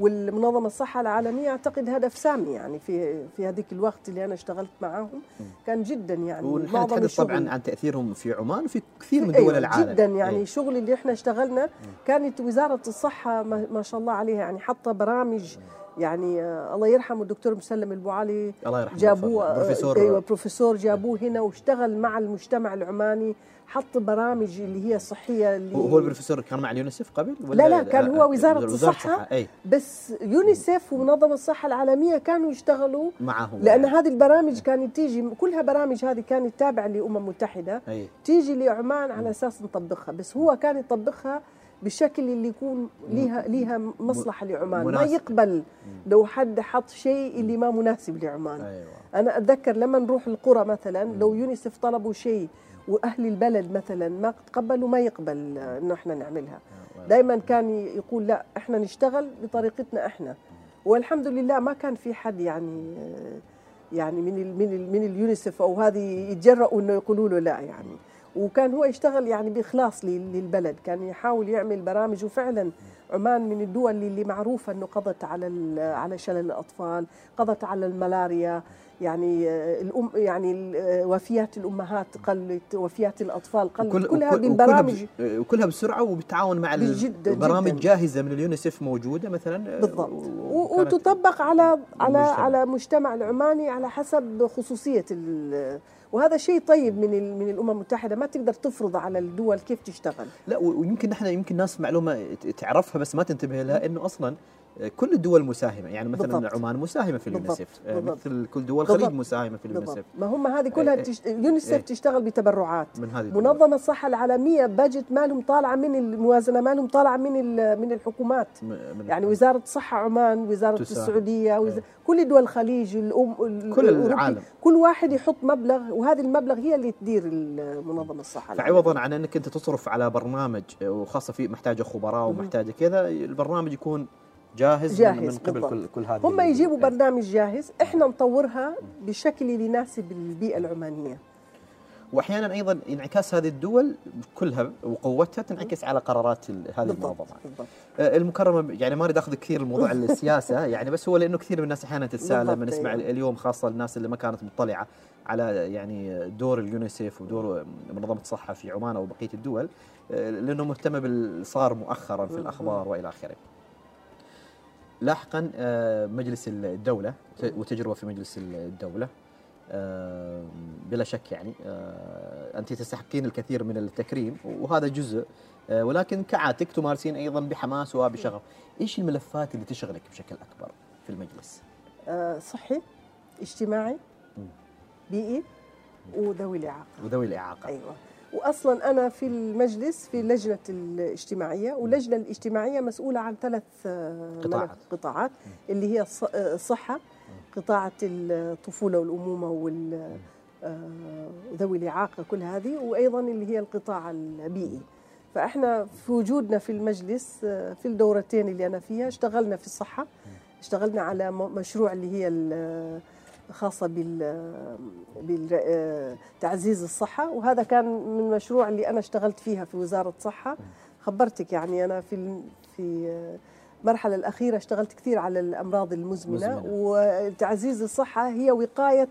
والمنظمة الصحة العالمية أعتقد هدف سامي يعني في في هذيك الوقت اللي أنا اشتغلت معاهم كان جدا يعني معظم الشغل طبعا عن تأثيرهم في عمان وفي كثير من أيوة دول العالم جدا يعني إيه. الشغل اللي إحنا اشتغلنا كانت وزارة الصحة ما شاء الله عليها يعني حاطة برامج يعني آه، الله يرحمه الدكتور مسلم البوعلي الله يرحمه جابوه. بروفيسور بروفيسور أيوه بروفيسور جابوه هنا واشتغل مع المجتمع العماني حط برامج اللي هي صحية اللي هو البروفيسور كان مع اليونيسف قبل لا، لا، كان هو وزارة الصحة. أي. بس يونيسف ومنظمة الصحة العالمية كانوا يشتغلوا معهم. لأن هذه البرامج كانت تيجي كلها برامج هذه كانت تابعة لأمم متحدة أي. تيجي لعمان على أساس نطبقها بس هو كان يطبقها بشكل اللي يكون ليها ليها مصلحة لعمان. ما مناسب. يقبل لو حد حط شيء اللي ما مناسب لعمان. أيوه. أنا أتذكر لما نروح القرى مثلا لو يونيسف طلبوا شيء وأهل البلد مثلا ما تقبلوا ما يقبل آه، إنه إحنا نعملها. دائما كان يقول لا إحنا نشتغل بطريقتنا إحنا. والحمد لله ما كان في حد يعني آه، يعني من ال من ال من اليونيسف أو هذه يتجرؤوا إنه يقولوا له لا يعني. وكان هو يشتغل يعني بإخلاص لل- للبلد كان يحاول يعمل برامج وفعلا عمان من الدول اللي معروفة إنه قضت على على شلل الأطفال قضت على الملاريا يعني آه، الأم يعني آه، وفيات الأمهات قلت وفيات الأطفال قلت وكل- كلها وكل- من برامج وكلها, وكلها بسرعة وبالتعاون مع ال- جداً- برامج جداً. جاهزة من اليونيسف موجودة مثلا آه، بالضبط وتطبق على على المجتمع. على مجتمع العماني على حسب خصوصية ال- وهذا شيء طيب من من الأمم المتحدة ما تقدر تفرض على الدول كيف تشتغل. لا ويمكن نحن يمكن ناس معلومة تعرفها بس ما تنتبه لها إنه أصلا كل الدول مساهمة يعني مثلا بالضبط. عمان مساهمة في. اليونيسف آه،. مثل كل دول الخليج. مساهمة في اليونيسف ما هم هذه كلها إيه. تشت... يونيسف إيه. تشتغل بتبرعات من هذه الدول. منظمة الصحة العالمية باجت مالهم طالعة من الموازنه مالهم طالعة من ال- من الحكومات من يعني وزارة الصحه عمان وزارة تساهم. السعودية وز... كل دول الخليج الأم... ال- كل الأوروبي، العالم. كل واحد يحط مبلغ وهذه المبلغ هي اللي تدير ال- منظمة الصحة العالمية فعوضا عن إنك أنت تصرف على برنامج آه، وخاصة في محتاجة خبراء ومحتاجة كذا البرنامج يكون جاهز, جاهز من قبل بالضبط. كل كل هذه هم يجيبوا إيه. برنامج جاهز إحنا نطورها بشكل يناسب البيئة العمانية وأحيانا أيضا انعكاس هذه الدول كلها وقوتها تنعكس على قرارات هذه. بالضبط آه، المكرمة يعني ما أريد أخذ كثير الموضوع السياسة يعني بس هو لأنه كثير من الناس أحيانا تتساءل نسمع أيوة. اليوم خاصة الناس اللي ما كانت مطلعة على يعني دور اليونيسيف ودور منظمة الصحة في عمان أو بقية الدول آه، لأنه مهتمة بال صار مؤخرا في الأخبار وإلى آخره. لاحقا آه، مجلس الدولة وتجربة في مجلس الدولة آه، بلا شك يعني آه، أنت تستحقين الكثير من التكريم وهذا جزء ولكن كعادتك تمارسين أيضا بحماس وبشغف إيش الملفات اللي تشغلك بشكل أكبر في المجلس؟ صحي اجتماعي. بيئي وذوي الإعاقة وذوي الإعاقة أيوة وأصلا أنا في المجلس في لجنة الاجتماعية واللجنة الاجتماعية مسؤولة عن ثلاث آه، قطاعات. قطاعات اللي هي الص- آه، الصحة قطاعة الطفولة والأمومة وال آه، ذوي الإعاقة كل هذه وأيضا اللي هي القطاع البيئي فإحنا في وجودنا في المجلس في الدورتين اللي أنا فيها اشتغلنا في الصحة اشتغلنا على مشروع اللي هي خاصة بتعزيز الصحة وهذا كان من المشروع اللي أنا اشتغلت فيها في وزارة الصحة خبرتك يعني أنا في في المرحلة الأخيرة اشتغلت كثير على الأمراض المزمنة مزمنة. وتعزيز الصحة هي وقاية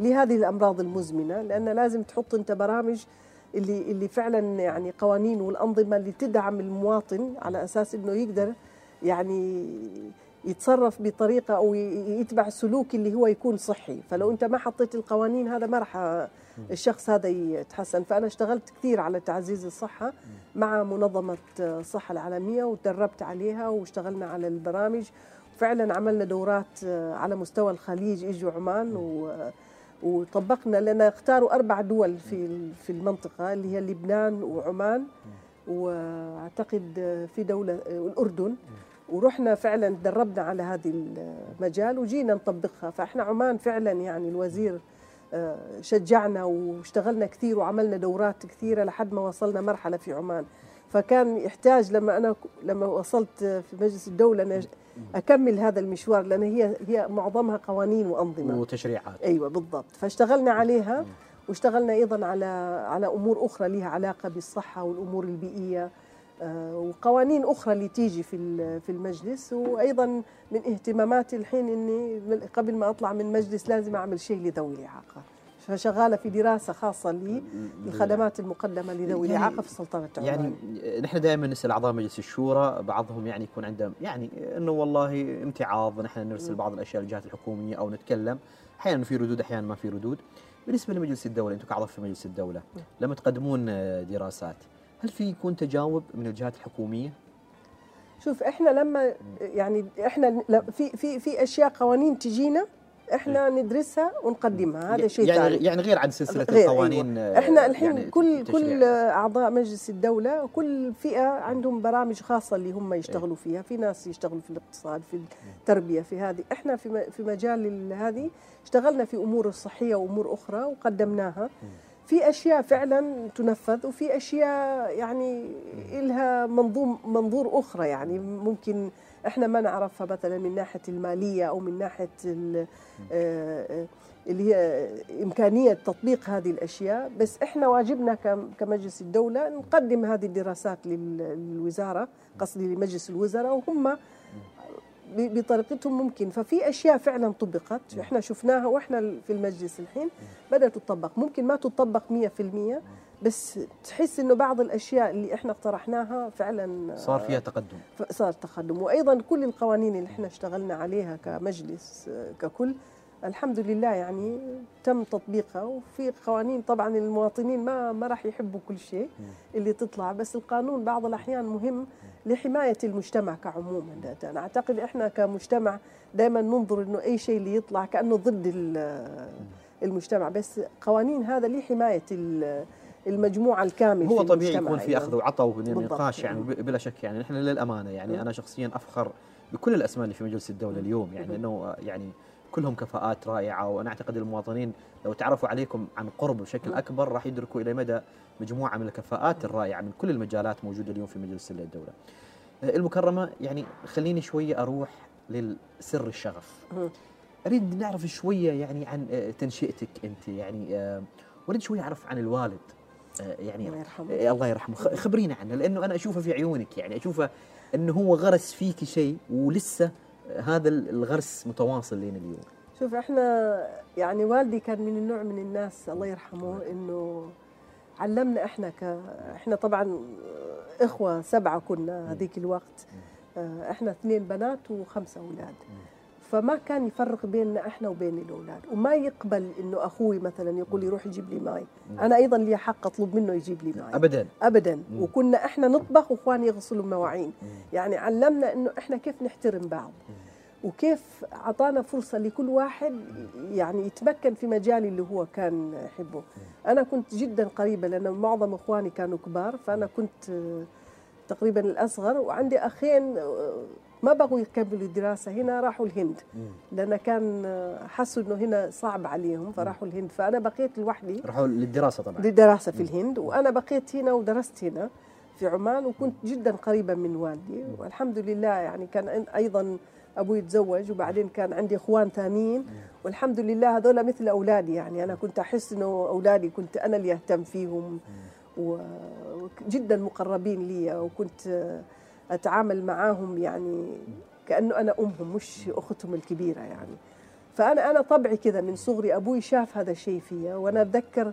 لهذه الأمراض المزمنة لأن لازم تحط أنت برامج اللي اللي فعلا يعني قوانين والأنظمة اللي تدعم المواطن على أساس أنه يقدر يعني يتصرف بطريقة أو ي- يتبع سلوك اللي هو يكون صحي. فلو أنت ما حطيت القوانين هذا ما راح الشخص هذا يتحسن. فأنا اشتغلت كثير على تعزيز الصحة مع منظمة الصحة العالمية وتدربت عليها واشتغلنا على البرامج. فعلا عملنا دورات على مستوى الخليج اجوا عمان و وطبقنا لنا اختاروا أربع دول في في المنطقة اللي هي لبنان وعمان. وأعتقد في دولة الأردن. ورحنا فعلا تدربنا على هذه المجال وجينا نطبقها. فإحنا عمان فعلا يعني الوزير آه، شجعنا واشتغلنا كثير وعملنا دورات كثيرة لحد ما وصلنا مرحلة في عمان. فكان يحتاج لما أنا لما وصلت في مجلس الدولة أنا أكمل هذا المشوار لأن هي هي معظمها قوانين وأنظمة. وتشريعات. أيوه بالضبط. فاشتغلنا عليها واشتغلنا أيضا على على أمور أخرى لها علاقة بالصحة والأمور البيئية. وقوانين أخرى اللي تيجي في في المجلس وأيضا من اهتماماتي الحين إني قبل ما أطلع من مجلس لازم أعمل شيء لذوي الاعاقه فشغالة في دراسة خاصة لي الخدمات المقدمة لذوي يعني- الإعاقة في سلطنة عمان. يعني نحن دائما نسأل أعضاء مجلس الشورى بعضهم يعني يكون عنده يعني إنه والله امتعاض نحن نرسل بعض الأشياء للجهات الحكومية أو نتكلم. أحيانا في ردود أحيانا ما في ردود. بالنسبة لمجلس الدولة أنتم كاعضاء في مجلس الدولة لما تقدمون آه، دراسات هل في يكون تجاوب من الجهات الحكومية؟ شوف إحنا لما يعني إحنا في في في أشياء قوانين تجينا إحنا ندرسها ونقدمها هذا شيء يعني ثاني يعني غير عن سلسلة غير القوانين أيوة. إحنا الحين يعني كل. كل أعضاء مجلس الدولة كل فئة عندهم برامج خاصة اللي هم يشتغلوا فيها في ناس يشتغلوا في الاقتصاد في التربية في هذه إحنا في م- في مجال ال- هذه اشتغلنا في أمور الصحيه وأمور أخرى وقدمناها في أشياء فعلا تنفذ وفي أشياء يعني لها منظوم منظور أخرى يعني ممكن إحنا ما نعرفها مثلا من ناحية المالية أو من ناحية آه، آه، اللي هي إمكانية تطبيق هذه الأشياء بس إحنا واجبنا كم- كمجلس الدولة نقدم هذه الدراسات لل- للوزارة قصدي لمجلس الوزراء وهم بطريقتهم ممكن. ففي أشياء فعلا طبقت. إحنا شفناها وإحنا في المجلس الحين بدأت تطبق. ممكن ما تطبق 100% بس تحس إنه بعض الأشياء اللي إحنا اقترحناها فعلا صار فيها تقدم. صار تقدم. وأيضا كل القوانين اللي إحنا اشتغلنا عليها كمجلس آه، ككل الحمد لله يعني تم تطبيقها وفي قوانين طبعا المواطنين ما ما راح يحبوا كل شيء اللي تطلع بس القانون بعض الأحيان مهم لحماية المجتمع كعموم. أنا أعتقد إحنا كمجتمع دائما ننظر إنه أي شيء اللي يطلع كأنه ضد ال- المجتمع بس قوانين هذا لحماية ال- المجموعة الكامل هو في طبيعي يكون في. أخذ وعطاء وبين بالضبط. النقاش يعني بلا شك يعني. نحن للأمانة يعني أنا شخصيا أفخر بكل الأسماء اللي في مجلس الدولة اليوم يعني إنه يعني كلهم كفاءات رائعة وأنا أعتقد المواطنين لو تعرفوا عليكم عن قرب بشكل أكبر راح يدركوا إلى مدى مجموعة من الكفاءات الرائعة من كل المجالات موجودة اليوم في مجلس الدولة. آه، المكرمة يعني خليني شوية أروح للسر الشغف. أريد نعرف شوية يعني عن آه، تنشئتك أنت يعني آه، أريد شوية أعرف عن الوالد يعني الله يرحمه. الله يرحمه خبرينا عنه لأنه أنا أشوفه في عيونك يعني أشوفه إنه هو غرس فيك شيء ولسه هذا الغرس متواصل لين اليوم. شوف إحنا يعني والدي كان من النوع من الناس الله يرحمه إنه علمنا إحنا ك إحنا طبعا إخوة سبعة كنا هذيك الوقت. آه، إحنا اثنين بنات وخمسة أولاد. فما كان يفرق بيننا إحنا وبين الأولاد. وما يقبل إنه أخوي مثلا يقول لي روح يجيب لي ماي. أنا أيضا لي حق أطلب منه يجيب لي ماي. ابدا. ابدا. وكنا إحنا نطبخ وإخواني يغسلوا المواعين. يعني علمنا إنه إحنا كيف نحترم بعض. وكيف أعطانا فرصة لكل واحد يعني يتمكن في مجال اللي هو كان يحبه. أنا كنت جدا قريبة لأن معظم إخواني كانوا كبار. فأنا كنت تقريبا الأصغر. وعندي أخين ما بغوا يكملوا الدراسه هنا راحوا الهند. لأن كان حسوا إنه هنا صعب عليهم فراحوا الهند. فأنا بقيت لوحدي. راحوا للدراسة طبعا. للدراسة في الهند. وأنا بقيت هنا ودرست هنا في عمان وكنت جدا قريبة من والدي. والحمد لله يعني كان أيضا أبوي تزوج وبعدين كان عندي إخوان ثانيين والحمد لله هذول مثل أولادي يعني. أنا كنت أحس إنه أولادي كنت أنا اللي أهتم فيهم. وجدا مقربين لي وكنت أتعامل معاهم يعني كأنه أنا أمهم مش أختهم الكبيرة يعني. فأنا أنا طبعي كذا من صغري أبوي شاف هذا الشيء فيا وأنا أتذكر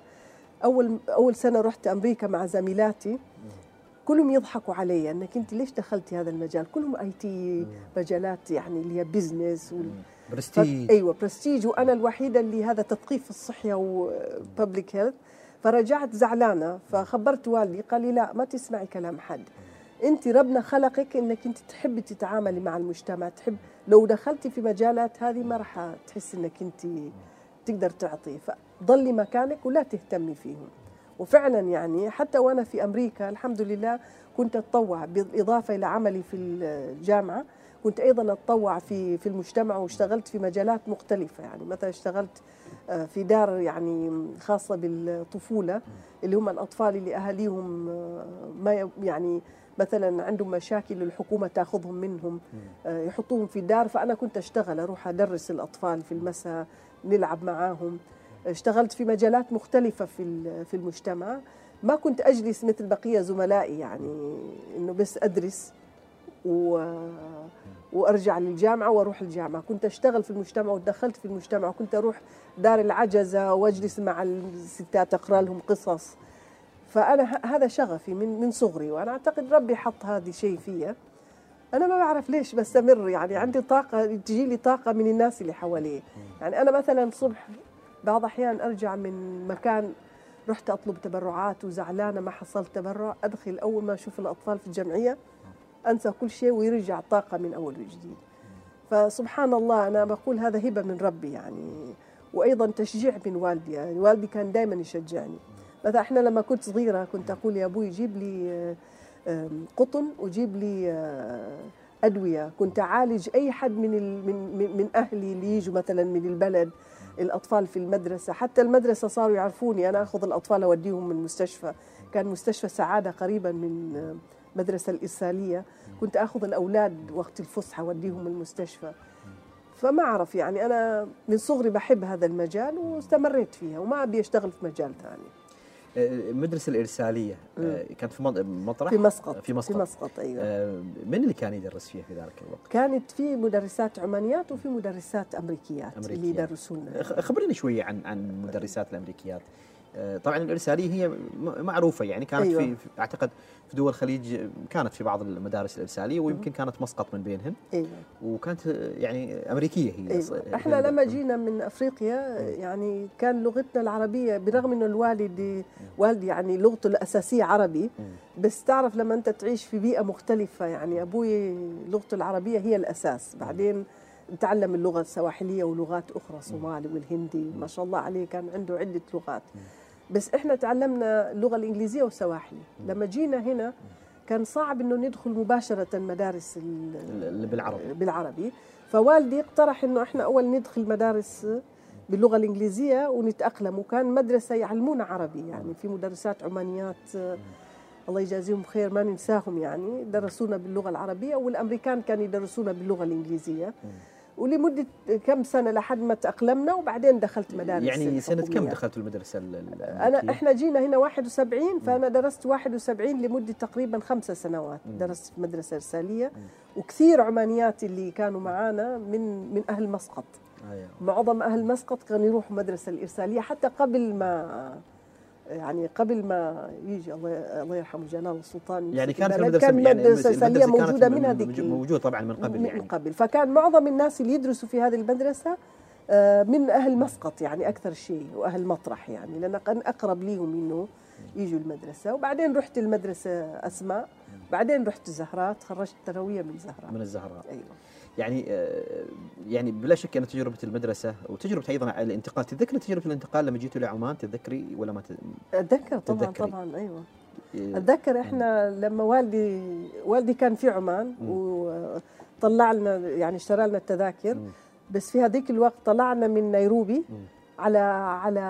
أول أول سنة رحت أمريكا مع زميلاتي كلهم يضحكوا علي أنك أنت ليش دخلتي هذا المجال؟ كلهم IT مجالات يعني اللي هي business وال... برستيج. أيوه برستيج وأنا الوحيدة اللي هذا تثقيف في الصحه و public health فرجعت زعلانة فخبرت والدي قال لي لا ما تسمعي كلام حد. أنت ربنا خلقك إنك أنت تحبي تتعاملي مع المجتمع تحب لو دخلتي في مجالات هذه ما راح تحسي إنك أنت تقدر تعطي. فضلي مكانك ولا تهتمي فيهم. وفعلا يعني حتى وأنا في أمريكا الحمد لله كنت أتطوع بالإضافة إلى عملي في الجامعة. كنت أيضا أتطوع في في المجتمع واشتغلت في مجالات مختلفة. يعني مثلا اشتغلت آه، في دار يعني خاصة بالطفولة اللي هم الأطفال اللي أهاليهم آه، ما يعني مثلا عندهم مشاكل الحكومة تاخذهم منهم آه، يحطوهم في دار. فأنا كنت أشتغل أروح أدرس الأطفال في المساء نلعب معاهم. اشتغلت في مجالات مختلفة في في المجتمع. ما كنت أجلس مثل بقية زملائي يعني إنه بس أدرس و وأرجع للجامعة وأروح الجامعة. كنت أشتغل في المجتمع ودخلت في المجتمع. وكنت أروح دار العجزة وأجلس مع الستات أقرأ لهم قصص. فأنا هذا شغفي من من صغري وأنا أعتقد ربي حط هذا شيء فيا. أنا ما بعرف ليش بستمر يعني عندي طاقة تجي لي طاقة من الناس اللي حواليه يعني أنا مثلا الصبح بعض الاحيان أرجع من مكان رحت أطلب تبرعات وزعلانة ما حصلت تبرع أدخل أول ما أشوف الأطفال في الجمعية أنسى كل شيء ويرجع طاقة من أول وجديد. فسبحان الله أنا بقول هذا هبة من ربي يعني وأيضا تشجيع من والدي يعني والدي كان دائما يشجعني. مثلا إحنا لما كنت صغيرة كنت أقول يا أبوي جيب لي قطن وجيب لي آه، أدوية. كنت أعالج أي حد من من من- أهلي اللي يجوا مثلا من البلد الأطفال في المدرسة. حتى المدرسة صاروا يعرفوني. أنا أخذ الأطفال أوديهم من المستشفى كان مستشفى سعادة قريبا من آه، مدرسة الإرسالية. كنت أخذ الأولاد وقت الفسحة أوديهم المستشفى. فما أعرف يعني أنا من صغري بحب هذا المجال واستمريت فيها وما أبي أشتغل في مجال ثاني. المدرسة الإرسالية آه، كانت في مط- مطرح؟ في مسقط في مسقط. في مسقط أيوه. آه، من اللي كان يدرس فيها في ذلك الوقت؟ كانت في مدرسات عمانيات وفي مدرسات أمريكيات, اللي أمريكيات. يدرسون. خ- خبرني شوية عن عن المدرسات الأمريكيات. طبعا الإرسالية هي معروفة يعني كانت أيوة. في أعتقد في دول الخليج كانت في بعض المدارس الإرسالية ويمكن كانت مسقط من بينهم. أيوه. وكانت آه، يعني أمريكية هي أيوه. إحنا. لما جينا من أفريقيا يعني كان لغتنا العربية برغم إنه الوالد والدي يعني لغته الأساسية عربي بس تعرف لما أنت تعيش في بيئة مختلفة يعني أبوي لغته العربية هي الأساس. بعدين تعلم اللغة السواحلية ولغات أخرى صومالي والهندي ما شاء الله عليه كان عنده عدة لغات. بس إحنا تعلمنا اللغة الإنجليزية والسواحلي لما جينا هنا كان صعب إنه ندخل مباشرة مدارس ال- اللي بالعربي. بالعربي. فوالدي اقترح إنه إحنا أول ندخل مدارس باللغة الإنجليزية ونتأقلم. وكان مدرسة يعلمونا عربي يعني في مدرسات عمانيات الله يجازيهم خير ما ننساهم يعني درسونا باللغة العربية والأمريكان كانوا يدرسونا باللغة الإنجليزية. ولمدة كم سنة لحد ما تأقلمنا وبعدين دخلت مدارس يعني سنة كم. دخلت المدرسة ال- ال- أنا؟ إحنا جينا هنا 71 فأنا درست 71 لمدة تقريبا خمس سنوات درست في مدرسة إرسالية وكثير عمانيات اللي كانوا معانا من من أهل مسقط أيوة. معظم أهل مسقط كانوا يروحوا مدرسة الإرسالية حتى قبل ما يعني قبل ما يجي الله الله يرحمه جلال السلطان يعني يمسك كانت المدرسة كان يعني المدرسة سالية كانت موجودة من- من هذيك موجود- طبعا من قبل من يعني. قبل. فكان معظم الناس اللي يدرسوا في هذه المدرسة آه، من أهل مسقط يعني أكثر شيء وأهل مطرح يعني لأن كان أقرب ليهم إنه يجوا المدرسة. وبعدين رحت المدرسة أسماء بعدين رحت زهراء تخرجت ثانوية من زهراء من الزهراء. أيوة. يعني آه، يعني بلا شك أن تجربة المدرسة وتجربة أيضا الانتقال تتذكري تجربة الانتقال لما جيتوا لعمان تذكري ولا ما ت... أتذكر طبعا تتذكري. طبعا أيوة إيه، أتذكر إحنا لما والدي والدي كان في عمان وطلع لنا يعني اشترى لنا التذاكر. بس في هذيك الوقت طلعنا من نيروبي. على على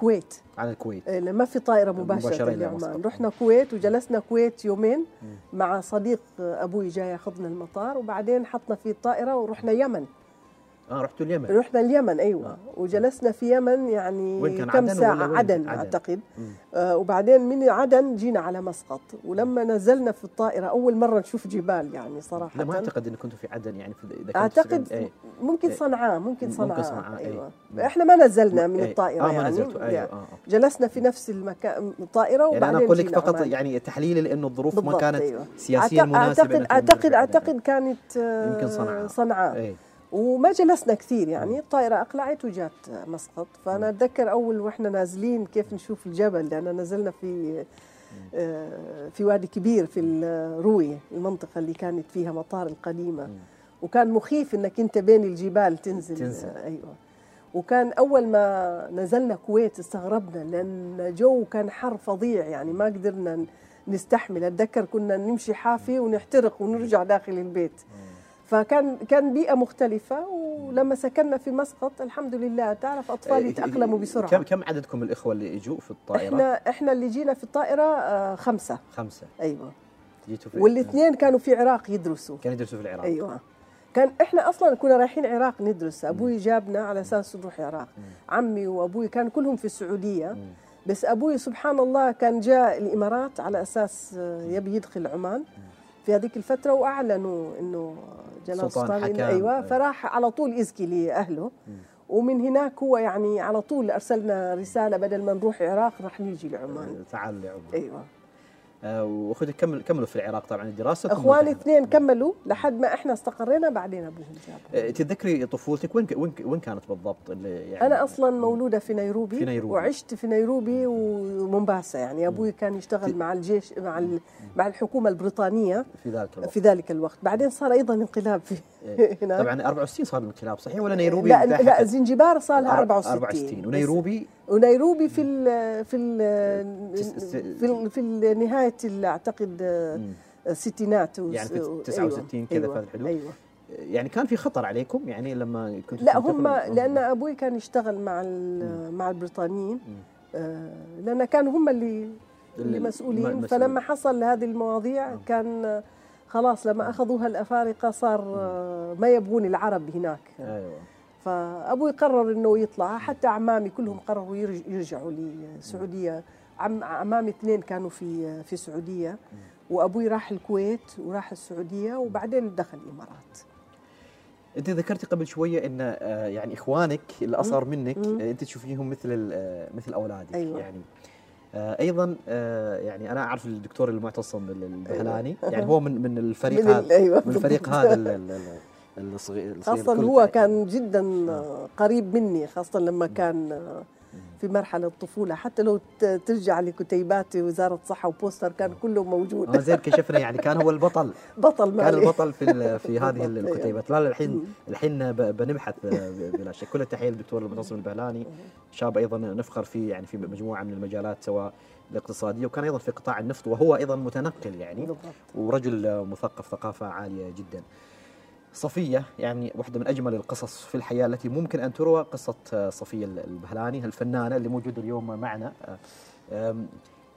كويت. على الكويت. إيه، ما في طائرة مباشرة مباشرة لعمان. رحنا كويت وجلسنا كويت يومين مع صديق أبوي جاي ياخذنا المطار وبعدين حطنا في الطائرة ورحنا يمن. آه رحتوا اليمن رحنا اليمن أيوة وجلسنا في يمن يعني وين كان كم عدن ولا وين؟ عدن, عدن. أعتقد مم. آه وبعدين من عدن جينا على مسقط ولما نزلنا في الطائرة أول مرة نشوف جبال يعني صراحة لا ما أعتقد ان كنتوا في عدن يعني في إذا كنتوا أعتقد في- إيه. ممكن إيه. صنعاء ممكن ممكن صنعاء, صنعاء، إيه. أيوة. مم. إحنا ما نزلنا من إيه. الطائرة آه ما يعني نزلتوا أيوه يعني آه آه. جلسنا في نفس المكان الطائرة يعني وبعدين أنا أقول لك فقط عمان. يعني تحليلي لأنه الظروف ما كانت أيوة. سياسيا مناسبة في عدن. أعتقد كانت آه، يمكن صنعاء. صنعاء إيه وما جلسنا كثير يعني الطائرة أقلعت وجات مسقط. فأنا أتذكر أول وإحنا نازلين كيف نشوف الجبل لأن نزلنا في آه، في وادي كبير في الروية المنطقة اللي كانت فيها مطار القديمة. وكان مخيف إنك أنت بين الجبال تنزل, تنزل. أيوة. وكان أول ما نزلنا كويت استغربنا لأن جو كان حر فظيع يعني ما قدرنا نستحمل. أتذكر كنا نمشي حافي ونحترق ونرجع داخل البيت. فكان كان بيئة مختلفة ولما سكننا في مسقط الحمد لله تعرف أطفال إيه، يتأقلموا كم بسرعة. كم عددكم الإخوة اللي اجوا في الطائرة؟ إحنا إحنا اللي جينا في الطائرة آه، خمسة. خمسة. أيوة. جيتوا في والاثنين كانوا في العراق يدرسوا. كانوا يدرسوا في العراق. أيوة. كان إحنا أصلا كنا رايحين عراق ندرس. أبوي جابنا على أساس نروح العراق عمي وأبوي كانوا كلهم في السعودية. بس أبوي سبحان الله كان جاء الإمارات على أساس آه، يبي يدخل عمان. في هذيك الفترة وأعلنوا إنه جلال سلطان حكام. أيوة. فراح على طول يزكي لأهله. ومن هناك هو يعني على طول أرسلنا رسالة بدل ما نروح العراق راح نيجي لعمان. تعال لعمان. آه، واخوتك كمل كملوا في العراق طبعا الدراسه إخواني اثنين كملوا لحد ما إحنا استقرينا بعدين ابوهم جابهم تتذكري طفولتك؟ وين وين وين كانت بالضبط اللي يعني أنا أصلا مولودة في نيروبي, في نيروبي. وعشت في نيروبي ومومباسا يعني. أبوي كان يشتغل مع الجيش مع مع الحكومة البريطانية في ذلك الوقت. في ذلك الوقت. بعدين صار أيضا انقلاب في إيه. هناك طبعا 64 صار الانقلاب صحيح ولا نيروبي لا؟ لا زنجبار صار لها 64 64 بس- ونيروبي ونيروبي في ال في ال في ال في نهاية أعتقد. الستينات يعني في أيوة، 69 كذا في أيوة، هذه الحدود؟ أيوه يعني كان في خطر عليكم يعني لما كنتوا لا؟ هم لأن أبوي كان يشتغل مع ال- مع البريطانيين آه، لأن كانوا هم اللي اللي مسؤولين. فلما حصل هذه المواضيع كان خلاص لما أخذوها الأفارقة صار آه، ما يبغون العرب هناك. أيوه. فأبوي قرر إنه يطلع. حتى اعمامي كلهم قرروا يرج- يرجعوا للسعوديه عم اعمامي اثنين كانوا في في السعوديه وأبوي راح الكويت وراح السعودية. وبعدين دخل الإمارات. أنت ذكرتي قبل شوية إن آه، يعني إخوانك اللي اصغر منك. آه، أنت تشوفيهم مثل مثل أولادك أيوة. يعني. أيضا آه، يعني أنا أعرف الدكتور المعتصم البهلاني يعني هو من من الفريق من هذا أيوة. من الفريق هذا ال- ال- ال- الصغير الكل هو كان جدا قريب مني خاصة لما كان في مرحلة الطفولة حتى لو ترجع لكتيبات وزارة الصحة وبوستر كان كله موجود. زين كشفنا يعني كان هو البطل. بطل كان البطل في في هذه أيوة. الكتيبات. لا الحين الحين بنبحث ب- بلا شك. كل التحية للدكتور المعتصم البهلاني. شاب أيضا نفخر فيه يعني في مجموعة من المجالات سواء الاقتصادية وكان أيضا في قطاع النفط وهو أيضا متنقل يعني. ورجل مثقف ثقافة عالية جدا. صفية يعني واحدة من أجمل القصص في الحياة التي ممكن أن تروى قصة صفية البهلاني الفنانة اللي موجودة اليوم معنا. أم،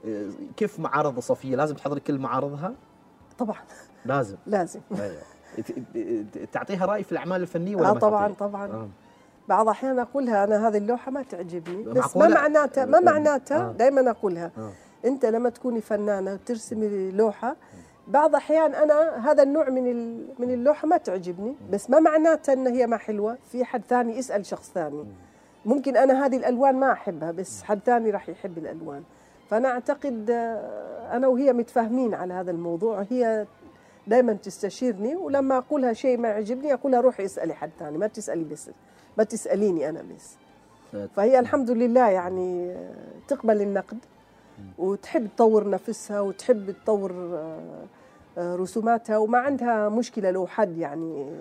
أه، كيف معارض صفية؟ لازم تحضري كل معارضها؟ طبعا لازم لازم ت- تعطيها رأي في الأعمال الفنية ولا آه طبعا؟ طبعا آه. بعض الأحيان أقولها أنا هذه اللوحة ما تعجبني بس؟ ما معناتها ما آه. معناتها آه. دائما أقولها آه. أنت لما تكوني فنانة وترسمي لوحة بعض الاحيان أنا هذا النوع من من اللوحه ما تعجبني بس ما معناتها ان هي ما حلوة. في حد ثاني يسأل شخص ثاني. ممكن أنا هذه الألوان ما أحبها بس حد ثاني راح يحب الألوان. فأنا أعتقد آه، أنا وهي متفاهمين على هذا الموضوع. هي دائما تستشيرني ولما أقولها شيء ما يعجبني أقولها روحي اسألي حد ثاني ما تسألي بس ما تسأليني أنا بس. فهي الحمد لله يعني آه، تقبل النقد. وتحب تطور نفسها وتحب تطور آه، آه، رسوماتها وما عندها مشكلة لو حد يعني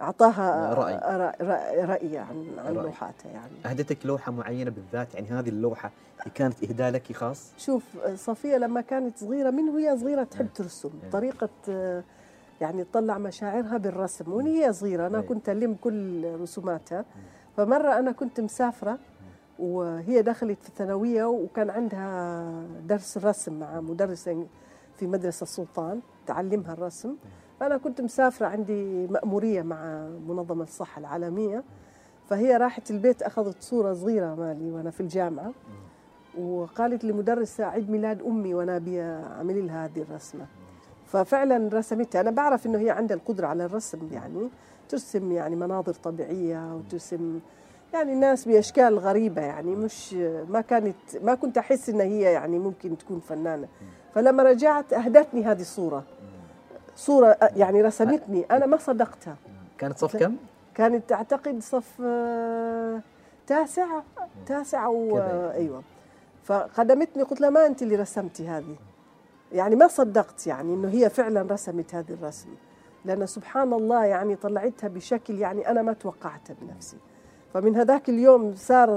أعطاها رأي. رأي, رأي, عن عن رأي. لوحاتها يعني اهدتك لوحة معينة بالذات يعني هذه اللوحة كانت إهداء لك خاص شوف صفية لما كانت صغيرة من وهي صغيرة تحب نعم. ترسم. طريقة آه، يعني تطلع مشاعرها بالرسم ومن هي صغيرة أنا أي. كنت ألم كل رسوماتها فمرة أنا كنت مسافرة وهي دخلت في الثانوية وكان عندها درس رسم مع مدرسة في مدرسة السلطان تعلمها الرسم. فأنا كنت مسافرة عندي مأمورية مع منظمة الصحة العالمية. فهي راحت البيت أخذت صورة صغيرة مالي وأنا في الجامعة. وقالت لمدرسة عيد ميلاد أمي وأنا أبي أعمل لها هذه الرسمة. ففعلا رسمتها. أنا بعرف إنه هي عندها القدرة على الرسم يعني ترسم يعني مناظر طبيعية وترسم يعني ناس بأشكال غريبة يعني مش ما كانت ما كنت أحس إن هي يعني ممكن تكون فنانة. فلما رجعت أهدتني هذه الصورة. صورة يعني رسمتني. أنا ما صدقتها. كانت صف كم؟ كانت أعتقد صف آه، تاسع تاسع كذا. آه، أيوة. فقدمتني قلت لها ما أنت اللي رسمتي هذه. يعني ما صدقت يعني إنه هي فعلا رسمت هذه الرسم لأن سبحان الله يعني طلعتها بشكل يعني أنا ما توقعتها بنفسي. فمن هذاك اليوم صار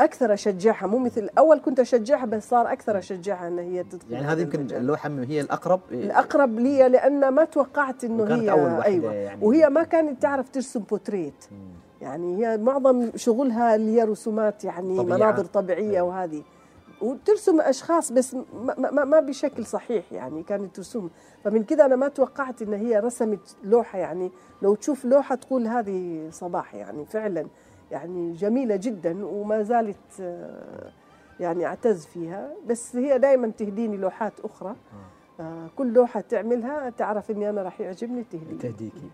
أكثر أشجعها مو مثل أول كنت أشجعها بس صار أكثر أشجعها أن هي تدخل يعني هذه يمكن. اللوحة هي الأقرب الأقرب لي لأن ما توقعت وكانت هي أول واحدة أيوة يعني. وهي ما كانت تعرف ترسم بوتريت. يعني هي معظم شغلها اللي هي رسومات يعني طبيعة. مناظر طبيعية أيوة. وهذه وترسم أشخاص بس ما, ما, ما بشكل صحيح يعني كانت ترسم. فمن كذا أنا ما توقعت إن هي رسمت لوحة يعني. لو تشوف لوحة تقول هذه صباح يعني فعلا يعني جميلة جدا وما زالت آه، يعني أعتز فيها. بس هي دائما تهديني لوحات أخرى. آه، كل لوحة تعملها تعرف إني أنا راح يعجبني تهديني. تهديكي.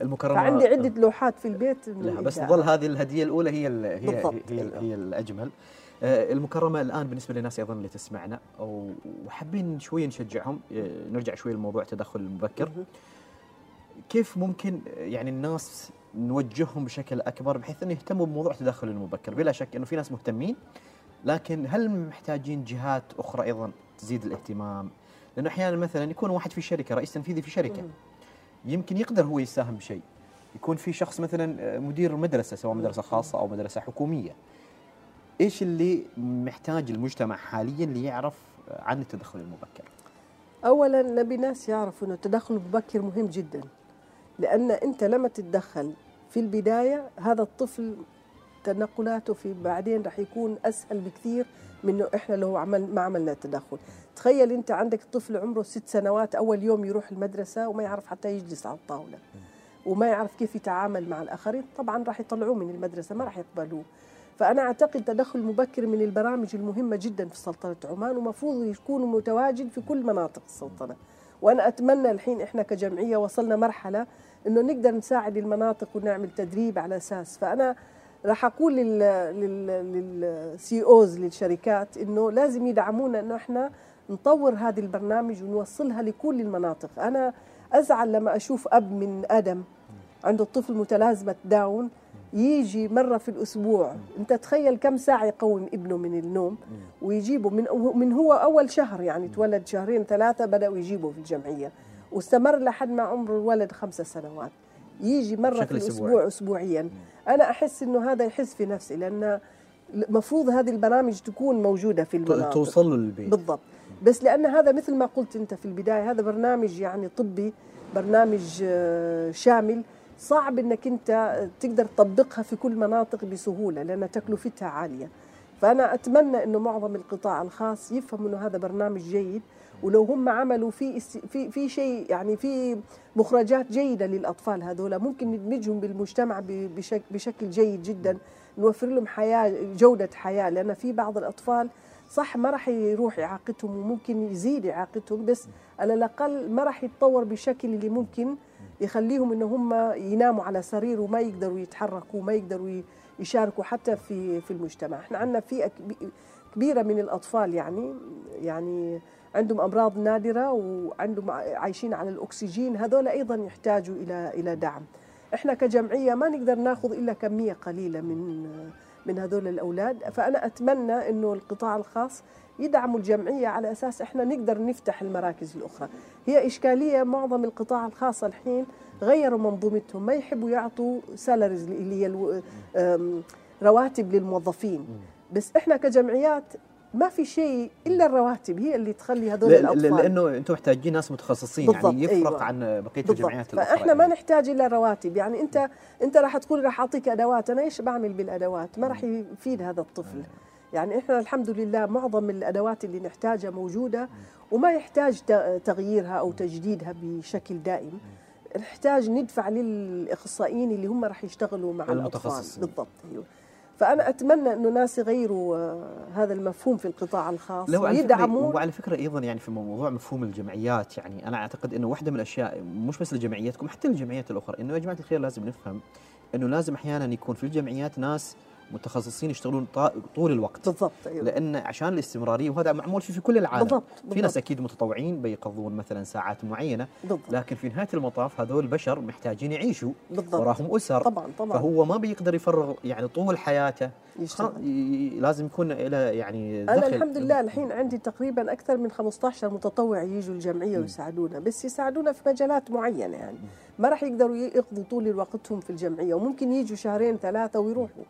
المكرمة فعندي عدة لوحات في البيت لا بس. تظل هذه الهدية الأولى هي ال هي بالضبط، هي, أيوة. هي الأجمل. آه، المكرمة الآن بالنسبة للناس أيضا اللي تسمعنا وحابين شوي نشجعهم آه، نرجع شوي لموضوع التدخل المبكر. كيف ممكن يعني الناس نوجههم بشكل أكبر بحيث انه يهتموا بموضوع التدخل المبكر؟ بلا شك إنه في ناس مهتمين لكن هل محتاجين جهات أخرى أيضا تزيد الاهتمام؟ لأنه أحيانا مثلا يكون واحد في شركة رئيس تنفيذي في شركة. يمكن يقدر هو يساهم بشيء. يكون في شخص مثلا مدير مدرسه سواء مدرسة خاصة أو مدرسة حكومية. إيش اللي محتاج المجتمع حاليا ليعرف عن التدخل المبكر؟ اولا نبي ناس يعرفوا إنه التدخل المبكر مهم جدا لأن أنت لما تتدخل في البداية هذا الطفل تنقلاته في بعدين راح يكون أسهل بكثير من إحنا لو عمل ما عملنا تدخل تخيل أنت عندك طفل عمره ست سنوات أول يوم يروح المدرسة وما يعرف حتى يجلس على الطاولة وما يعرف كيف يتعامل مع الآخرين طبعا راح يطلعوه من المدرسة ما راح يقبلوه. فأنا أعتقد تدخل مبكر من البرامج المهمة جدا في سلطنة عمان ومفروض يكون متواجد في كل مناطق السلطنة. وأنا أتمنى الحين إحنا كجمعية وصلنا مرحلة إنه نقدر نساعد المناطق ونعمل تدريب على أساس. فأنا راح لل للسي اوز للشركات إنه لازم يدعمونا إنه إحنا نطور هذه البرنامج ونوصلها لكل المناطق. أنا أزعل لما أشوف أب من أدم عنده طفل متلازمة داون يجي مرة في الأسبوع. أنت تخيل كم ساعة يقوم ابنه من النوم ويجيبه. من من هو أول شهر يعني تولد شهرين ثلاثة بدأوا يجيبوا في الجمعية. واستمر لحد ما عمر الولد خمسة سنوات. يجي مرة في بشكل الأسبوع أسبوعي. اسبوعيا. أنا أحس إنه هذا يحس في نفسي لأن المفروض هذه البرامج تكون موجودة في المناطق. توصل للبيت بالضبط. بس لأن هذا مثل ما قلت أنت في البداية هذا برنامج يعني طبي برنامج آه، شامل. صعب إنك أنت تقدر تطبقها في كل مناطق بسهولة لأن تكلفتها عالية. فأنا أتمنى إنه معظم القطاع الخاص يفهم إنه هذا برنامج جيد ولو هم عملوا في في في شيء يعني في مخرجات جيدة للأطفال هذول ممكن ندمجهم بالمجتمع بشكل جيد جدا نوفر لهم حياة جودة حياة. لأن في بعض الأطفال صح ما راح يروح اعاقتهم وممكن يزيد اعاقتهم بس على الأقل ما راح يتطور بشكل اللي ممكن يخليهم ان هم يناموا على سرير وما يقدروا يتحركوا وما يقدروا يشاركوا حتى في في المجتمع. إحنا عندنا فئة كبيرة من الأطفال يعني يعني عندهم أمراض نادرة وعندهم عايشين على الأكسجين هذول أيضا يحتاجوا إلى إلى دعم. إحنا كجمعية ما نقدر ناخذ إلا كمية قليلة من من هذول الأولاد. فأنا أتمنى إنه القطاع الخاص يدعموا الجمعية على أساس إحنا نقدر نفتح المراكز الأخرى. هي إشكالية معظم القطاع الخاص الحين غيروا منظومتهم ما يحبوا يعطوا سالاريز اللي هي رواتب للموظفين. بس إحنا كجمعيات ما في شيء إلا الرواتب هي اللي تخلي هذول الأطفال. لأنه أنتم محتاجين ناس متخصصين يعني يفرق أيوة. عن بقية بالضبط. الجمعيات الأخرى. فإحنا ما نحتاج إلا رواتب. يعني أنت أنت راح تقول راح أعطيك أدوات أنا إيش بعمل بالأدوات؟ ما راح يفيد هذا الطفل. يعني إحنا الحمد لله معظم الأدوات اللي نحتاجها موجودة وما يحتاج تغييرها أو تجديدها بشكل دائم. نحتاج ندفع للإخصائيين اللي هم راح يشتغلوا مع الأطفال. بالضبط أيوه. فأنا أتمنى إنه ناس يغيروا آه، هذا المفهوم في القطاع الخاص ويدعموا وعلى فكرة أيضا يعني في موضوع مفهوم الجمعيات يعني أنا أعتقد إنه واحدة من الأشياء مش بس لجمعيتكم حتى الجمعيات الأخرى إنه يا جماعة الخير لازم نفهم إنه لازم أحيانا يكون في الجمعيات ناس متخصصين يشتغلون طول الوقت. بالضبط أيوة. لأن عشان الاستمرارية وهذا معمول فيه في كل العالم. بالضبط. بالضبط. في ناس أكيد متطوعين بيقضون مثلا ساعات معينة. بالضبط. لكن في نهاية المطاف هذول البشر محتاجين يعيشوا. بالضبط. وراهم أسر. طبعا طبعا. فهو ما بيقدر يفرغ يعني طول حياته. يشتغل. لازم يكون له يعني دخل. أنا الحمد لله الحين عندي تقريبا أكثر من 15 متطوع يجوا الجمعية ويساعدونا. بس يساعدونا في مجالات معينة يعني. ما راح يقدروا يقضوا طول وقتهم في الجمعية. وممكن يجوا شهرين ثلاثة ويروحوا.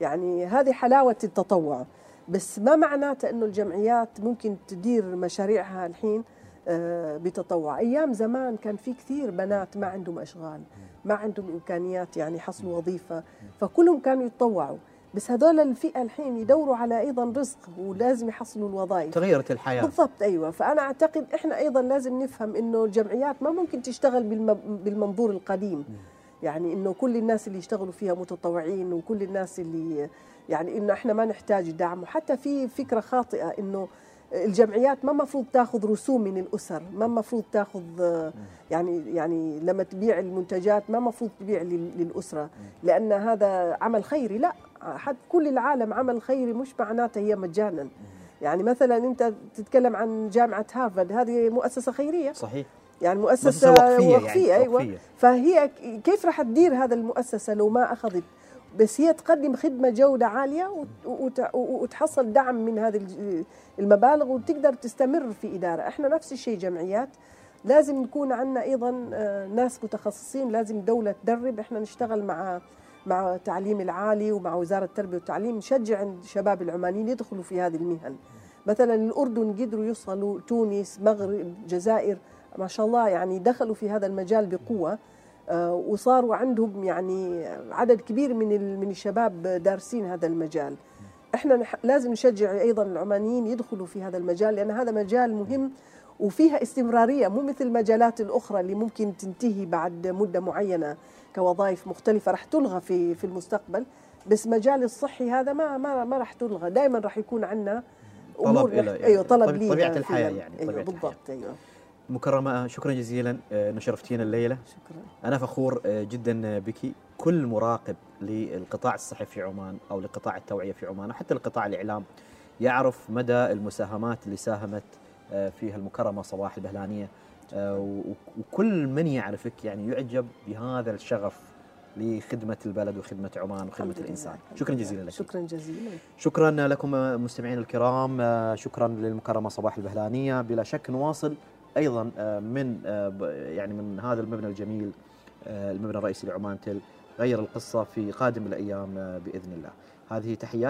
يعني هذه حلاوة التطوع. بس ما معناته أنه الجمعيات ممكن تدير مشاريعها الحين آه، بتطوع. أيام زمان كان في كثير بنات ما عندهم أشغال ما عندهم إمكانيات يعني يحصلوا وظيفة فكلهم كانوا يتطوعوا. بس هذول الفئة الحين يدوروا على أيضا رزق ولازم يحصلوا الوظائف. تغيرت الحياة. بالضبط أيوة. فأنا أعتقد إحنا أيضا لازم نفهم أنه الجمعيات ما ممكن تشتغل بالمنظور القديم. يعني إنه كل الناس اللي يشتغلوا فيها متطوعين وكل الناس اللي يعني إنه إحنا ما نحتاج دعم. وحتى في فكرة خاطئة إنه الجمعيات ما المفروض تاخذ رسوم من الأسر ما المفروض تاخذ يعني يعني لما تبيع المنتجات ما المفروض تبيع للأسرة. لأن هذا عمل خيري لا حد كل العالم عمل خيري مش معناته هي مجانا. يعني مثلا أنت تتكلم عن جامعة هارفارد هذه مؤسسة خيرية. صحيح. يعني مؤسسة, وقفية, وقفية يعني أيوة. وقفية. فهي كيف راح تدير هذا المؤسسة لو ما أخذت؟ بس هي تقدم خدمة جودة عالية وتحصل دعم من هذه المبالغ وتقدر تستمر في إدارة. إحنا نفس الشيء جمعيات. لازم نكون عندنا أيضا آه، ناس متخصصين. لازم دولة تدرب. إحنا نشتغل مع مع التعليم العالي ومع وزارة التربية والتعليم. نشجع الشباب العمانيين يدخلوا في هذه المهن. مثلا الأردن قدروا يوصلوا تونس مغرب الجزائر. ما شاء الله يعني دخلوا في هذا المجال بقوة آه، وصاروا عندهم يعني عدد كبير من من الشباب دارسين هذا المجال. إحنا لازم نشجع أيضا العمانيين يدخلوا في هذا المجال لأن هذا مجال مهم وفيها استمرارية مو مثل المجالات الأخرى اللي ممكن تنتهي بعد مدة معينة كوظائف مختلفة راح تلغى في في المستقبل. بس مجال الصحي هذا ما ما ما راح تلغى دائما راح يكون عندنا أمور طلب يعني أيوه طلب طبيعه الحياة يعني أيوة بالضبط أيوه. مكرمة. شكرا جزيلا آه، نشرفتينا الليلة. شكرا. أنا فخور آه، جدا بك. كل مراقب للقطاع الصحي في عمان أو لقطاع التوعية في عمان وحتى لقطاع الإعلام يعرف مدى المساهمات اللي ساهمت آه، فيها المكرمة صباح البهلانية. وكل من يعرفك يعني يعجب بهذا الشغف لخدمة البلد وخدمة عمان وخدمة الإنسان. شكرا جزيلا لك. شكرا جزيلا. شكرا لكم مستمعين الكرام. شكرا للمكرمة صباح البهلانية. بلا شك نواصل أيضا آه، من آه، يعني من هذا المبنى الجميل آه، المبنى الرئيسي لعمان تل غير القصة في قادم الأيام بإذن الله. هذه تحيات